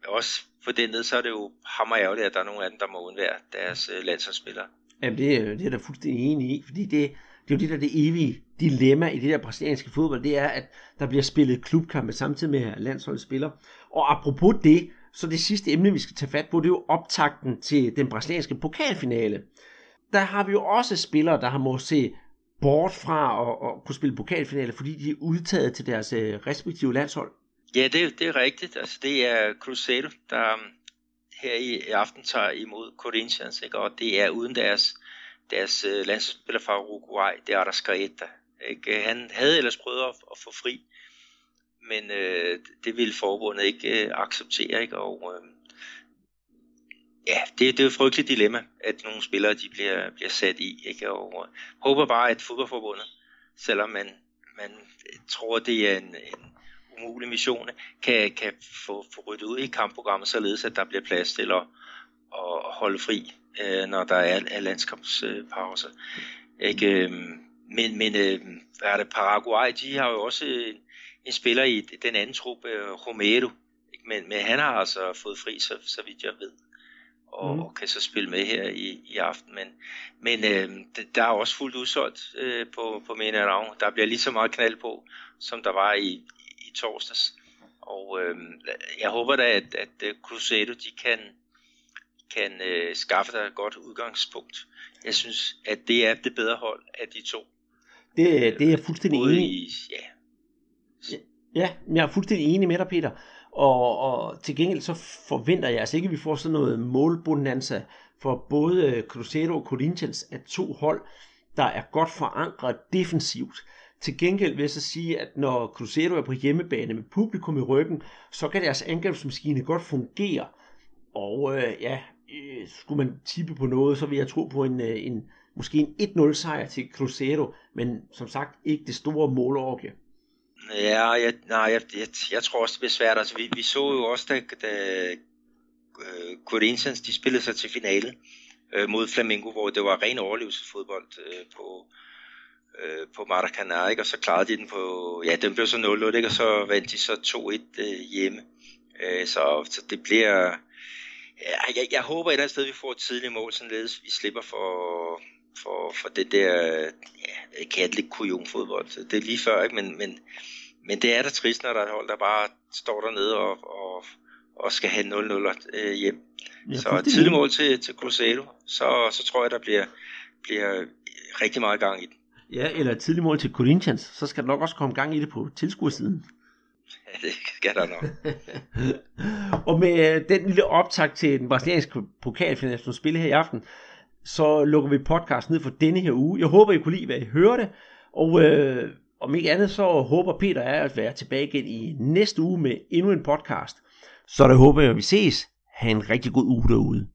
også for den ned, så er det jo hammer ærgerligt, at der er nogle af dem, der må undvære deres øh, landsholdsspillere. Jamen det, er, det er der fuldstændig enig i, fordi det, det er jo det der det evige dilemma i det der brasilianske fodbold, det er, at der bliver spillet klubkampe samtidig med landsholdsspillere. Og apropos det, så det sidste emne, vi skal tage fat på, det er jo optakten til den brasilianske pokalfinale. Der har vi jo også spillere, der har må se bort fra at, at kunne spille pokalfinale, fordi de er udtaget til deres øh, respektive landshold? Ja, det, det er rigtigt. Altså, det er Cruzeiro, der um, her i, i aften tager imod Corinthians, ikke? og det er uden deres deres øh, landsspiller fra Uruguay, det er Arrascaeta. Ikke? Øh, han havde ellers prøvet at, at få fri, men øh, det ville forbundet ikke øh, acceptere. Ikke? Og, øh, ja, det, det er jo et frygteligt dilemma, at nogle spillere de bliver, bliver sat i. Ikke? Og øh, håber bare, at fodboldforbundet, selvom man, man tror, det er en, en umulig mission, kan, kan få, få ryddet ud i kampprogrammet, således at der bliver plads til at, at holde fri, øh, når der er, er landskampspauser. Ikke? Øhm, men, men øh, hvad er det, Paraguay, de har jo også en, en spiller i den anden trup, øh, Romero, ikke? Men, men han har altså fået fri, så, så vidt jeg ved og, mm. og kan så spille med her i, i aften. Men, men øh, der er også fuldt udsolgt øh, på, på Minerang. Der bliver lige så meget knald på, som der var i, i torsdags. Og øh, jeg håber da, at, at øh, Cruzeiro de kan, kan øh, skaffe dig et godt udgangspunkt. Jeg synes, at det er det bedre hold af de to. Det, det er jeg fuldstændig enig i. Ja. Ja, jeg er fuldstændig enig med dig, Peter. Og, og til gengæld så forventer jeg altså ikke, at vi får sådan noget målbonanza for både Cruzeiro og Corinthians af to hold, der er godt forankret defensivt. Til gengæld vil jeg så sige, at når Cruzeiro er på hjemmebane med publikum i ryggen, så kan deres angrebsmaskine godt fungere. Og øh, ja, øh, skulle man tippe på noget, så vil jeg tro på en, øh, en måske en 1-0 sejr til Cruzeiro, men som sagt ikke det store målorgie. Ja, jeg, nej, jeg, jeg, jeg tror også, det bliver svært. Altså, vi, vi så jo også, da, da uh, Corinthians de spillede sig til finale uh, øh, mod Flamengo, hvor det var ren overlevelsesfodbold uh, på, uh, på Maracanã, ikke? og så klarede de den på, ja, den blev så 0-0, ikke? og så vandt de så 2-1 uh, hjemme. Uh, så, så det bliver, ja, jeg, jeg håber et eller andet sted, vi får et tidligt mål, således vi slipper for, for, for det der, ja, katteligt kujonfodbold. Det er lige før, ikke? Men, men, men det er da trist, når der er et hold, der bare står dernede og, og, og skal have 0-0 øh, hjem. Ja, så et tidligt mål til, til Cruzeiro, så, så tror jeg, der bliver, bliver rigtig meget gang i den. Ja, eller et tidligt mål til Corinthians, så skal der nok også komme gang i det på tilskuersiden. Det skal der nok. og med øh, den lille optag til den brasilianske pokalfinale, som spiller her i aften, så lukker vi podcasten ned for denne her uge. Jeg håber, I kunne lide, hvad I hørte, og øh, om ikke andet, så håber Peter er at være tilbage igen i næste uge med endnu en podcast. Så der håber jeg, at vi ses. Ha' en rigtig god uge derude.